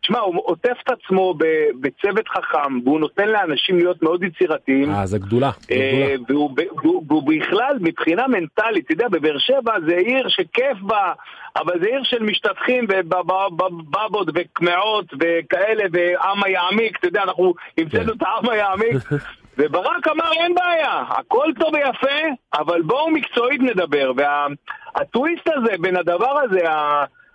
תשמע, הוא עוטף את עצמו בצוות חכם, והוא נותן לאנשים להיות מאוד יצירתיים. אה, זה גדולה. אה. והוא, בכלל, מבחינה מנטלית, אתה יודע, בבאר שבע זה עיר שכיף בה, אבל זה עיר של משתטחים ובבות וקמעות וכאלה, ועם היעמיק, אתה יודע, אנחנו המצאנו את העם היעמיק. [LAUGHS] וברק אמר אין בעיה, הכל טוב ויפה, אבל בואו מקצועית נדבר. והטוויסט הזה בין הדבר הזה,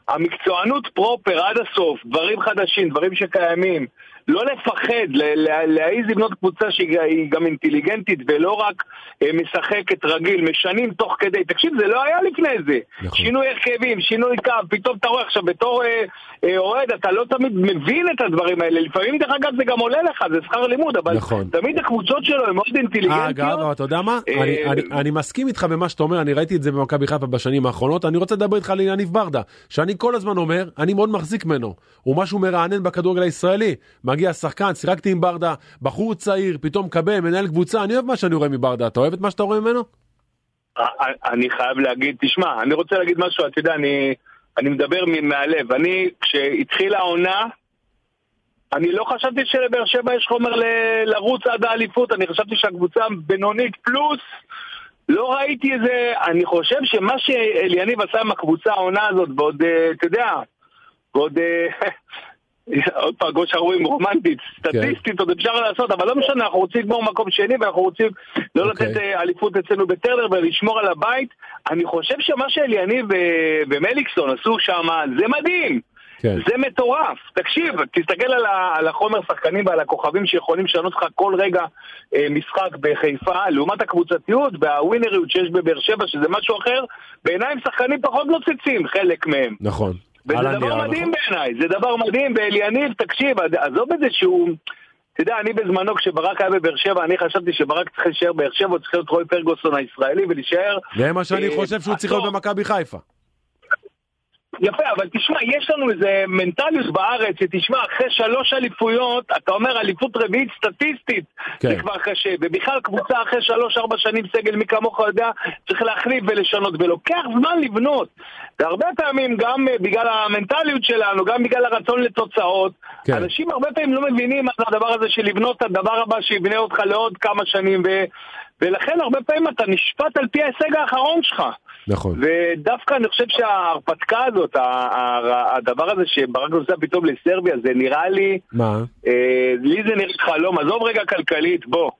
המקצוענות פרופר עד הסוף, דברים חדשים, דברים שקיימים, לא לפחד, להעיז לבנות קבוצה שהיא היא גם אינטליגנטית ולא רק אה, משחקת רגיל, משנים תוך כדי. תקשיב, זה לא היה לפני זה. נכון. שינוי הרכבים, שינוי קו, פתאום אתה רואה עכשיו בתור אה, אה, אוהד, אתה לא תמיד מבין את הדברים האלה. לפעמים, דרך אגב, זה גם עולה לך, זה שכר לימוד, אבל נכון. תמיד הקבוצות שלו הן מאוד אינטליגנטיות. אגב, אתה יודע מה? אני- אני- אני מסכים איתך במה שאתה אומר, אני ראיתי את זה במכבי חיפה בשנים האחרונות, אני רוצה לדבר איתך על יניב ברדה, שאני כל הזמן אומר, אני מאוד מחזיק ממנו. הוא משהו מרענן בכדורגל הישראלי. מגיע שחקן, שיחקתי עם ברדה, בחור צעיר, פתאום מקבל, מנהל קבוצה, אני אוהב מה שאני רואה מברדה, אתה אוהב את מה שאתה רואה ממנו? אה, אני חייב להגיד, תשמע, אני רוצה להגיד משהו, אתה יודע, אני, אני מדבר מהלב. אני, כשהתחילה העונה, אני לא חשבתי שלבאר שבע יש חומר ל- לרוץ עד האליפות, אני חשבתי שהקבוצה בינונית פלוס, לא ראיתי איזה, אני חושב שמה שאליניב עשה עם הקבוצה העונה הזאת, ועוד, אה, אתה יודע, ועוד... [LAUGHS] אה, עוד פעם, כמו שאנחנו רואים, רומנטית, סטטיסטית, עוד אפשר לעשות, אבל לא משנה, אנחנו רוצים לגמור מקום שני ואנחנו רוצים לא אוקיי. לתת אה, אליפות אצלנו בטרנר ולשמור על הבית. אני חושב שמה שאליניב ו- ומליקסון עשו שם, זה מדהים. כן. זה מטורף. תקשיב, תסתכל על, ה- על החומר שחקנים ועל הכוכבים שיכולים לשנות לך כל רגע אה, משחק בחיפה, לעומת הקבוצתיות והווינריות שיש בבאר שבע, שזה משהו אחר, בעיניי הם שחקנים פחות נוצצים, חלק מהם. נכון. וזה דבר מדהים נכון. בעיניי, זה דבר מדהים, ואליניב, תקשיב, עזוב את זה שהוא... אתה יודע, אני בזמנו, כשברק היה בבאר שבע, אני חשבתי שברק צריך להישאר באר שבע, הוא צריך להיות רוי פרגוסון הישראלי ולהישאר... זה מה שאני אה, חושב שהוא צריך להיות. במכבי חיפה. יפה, אבל תשמע, יש לנו איזה מנטליות בארץ, שתשמע, אחרי שלוש אליפויות, אתה אומר אליפות רביעית סטטיסטית, כן. זה כבר קשה, ובכלל קבוצה אחרי שלוש-ארבע שנים סגל, מי כמוך יודע, צריך להחליף ולשנות, ולוקח זמן לבנות. והרבה פעמים, גם אה, בגלל המנטליות שלנו, גם בגלל הרצון לתוצאות, כן. אנשים הרבה פעמים לא מבינים מה זה הדבר הזה של לבנות את הדבר הבא שיבנה אותך לעוד כמה שנים, ו... ולכן הרבה פעמים אתה נשפט על פי ההישג האחרון שלך. נכון. ודווקא אני חושב שההרפתקה הזאת, הדבר הזה שברק נוסע פתאום לסרביה, זה נראה לי, מה? אה, לי זה נראה חלום, עזוב רגע כלכלית, בוא.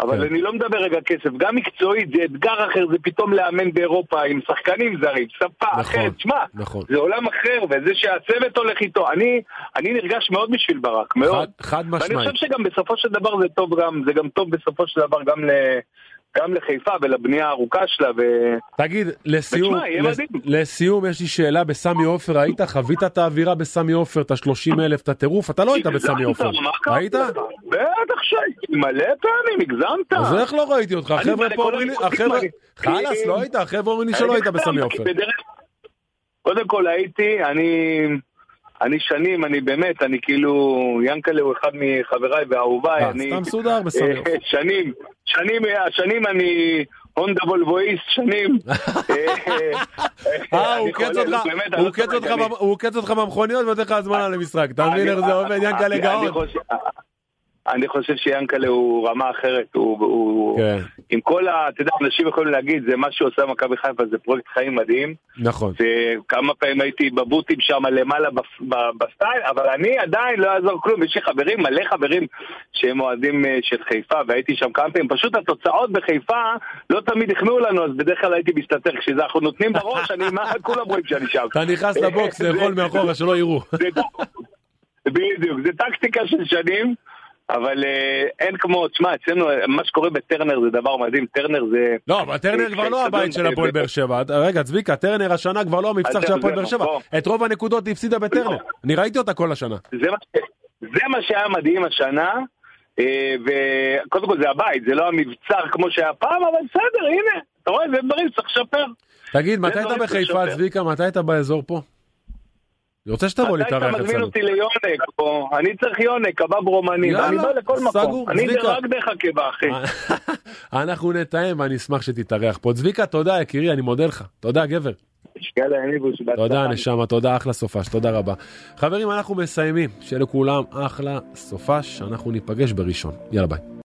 אבל כן. אני לא מדבר רגע כסף, גם מקצועית זה אתגר אחר, זה פתאום לאמן באירופה עם שחקנים זרים, שפה נכון, אחרת, שמע, נכון. זה עולם אחר, וזה שהצוות הולך איתו, אני, אני נרגש מאוד בשביל ברק, מאוד. חד- חד ואני משמעית. חושב שגם בסופו של דבר זה טוב גם, זה גם טוב בסופו של דבר גם, ל, גם לחיפה ולבנייה הארוכה שלה, ו... תגיד, לסיום, לס-. לסיום יש לי שאלה בסמי עופר, היית? חווית את האווירה בסמי עופר, את ה-30 אלף, את הטירוף? אתה לא היית בסמי עופר. היית? בטח שהייתי, מלא פעמים, הגזמת. אז איך לא ראיתי אותך? החבר'ה פה אומרים לי, אני- החבר'ה, חלאס, לא היית, החבר'ה אומרים לי שלא היית בסמי עופר. קודם כל הייתי, אני... אני שנים, אני באמת, אני כאילו, ינקלה הוא אחד מחבריי ואהוביי, אה, אני... סתם סודר בסמי אה. שנים, שנים, שנים אני הונדה וולבואיסט, שנים. אה, הוא עוקץ אותך, במכוניות ונותן לך הזמנה למשחק. אתה מבין איך זה עובד? יענקל'ה גאון. אני חושב- שיענקל'ה הוא רמה אחרת, הוא, הוא כן, עם כל ה... אתה יודע, אנשים יכולים להגיד, זה מה שעושה מכבי חיפה, זה פרויקט חיים מדהים. נכון. וכמה פעמים הייתי בבוקסים שם למעלה ב style, אבל אני עדיין לא יעזור כלום, יש לי חברים, מלא חברים שהם אוהדים אה, של חיפה, והייתי שם כמה פעמים, פשוט התוצאות בחיפה לא תמיד החמיאו לנו, אז בדרך כלל הייתי מסתתר, כשזה אנחנו נותנים בראש, אני, מה, כולם רואים שאני שם. אתה נכנס ל box לאכול מאחורה שלא יראו. בדיוק, זה טקטיקה של שנים, אבל אה, אין כמו, תשמע, אצלנו, אה, מה שקורה בטרנר זה דבר מדהים, טרנר זה... לא, אבל טרנר כבר לא הבית של הפועל באר שבע. רגע, צביקה, טרנר השנה כבר לא המבצר אז של הפועל באר שבע. בוא. את רוב הנקודות היא הפסידה בטרנר. לא. אני ראיתי אותה כל השנה. זה מה, שהיה מדהים השנה, אה, וקודם כל זה הבית, זה לא המבצר כמו שהיה פעם, אבל בסדר, הנה, אתה רואה, זה דברים שצריך לשפר. תגיד, מתי דברים בחיפה. צביקה? מתי היית באזור פה? אני רוצה שתבוא מתי אתה להתארח מזמין אצלנו. אותי ליונק פה? אני צריך יונק, קבב רומני, ואני בא לכל סגור, מקום. אני צביקה. רק מחכה בה, אחי. [LAUGHS] אנחנו נתאם ואני אשמח שתתארח פה. צביקה, תודה יקירי, אני מודה לך. תודה גבר. תודה נשמה, תודה אחלה סופש, תודה רבה. חברים, אנחנו מסיימים. שיהיה לכולם אחלה סופש, אנחנו ניפגש בראשון. יאללה ביי.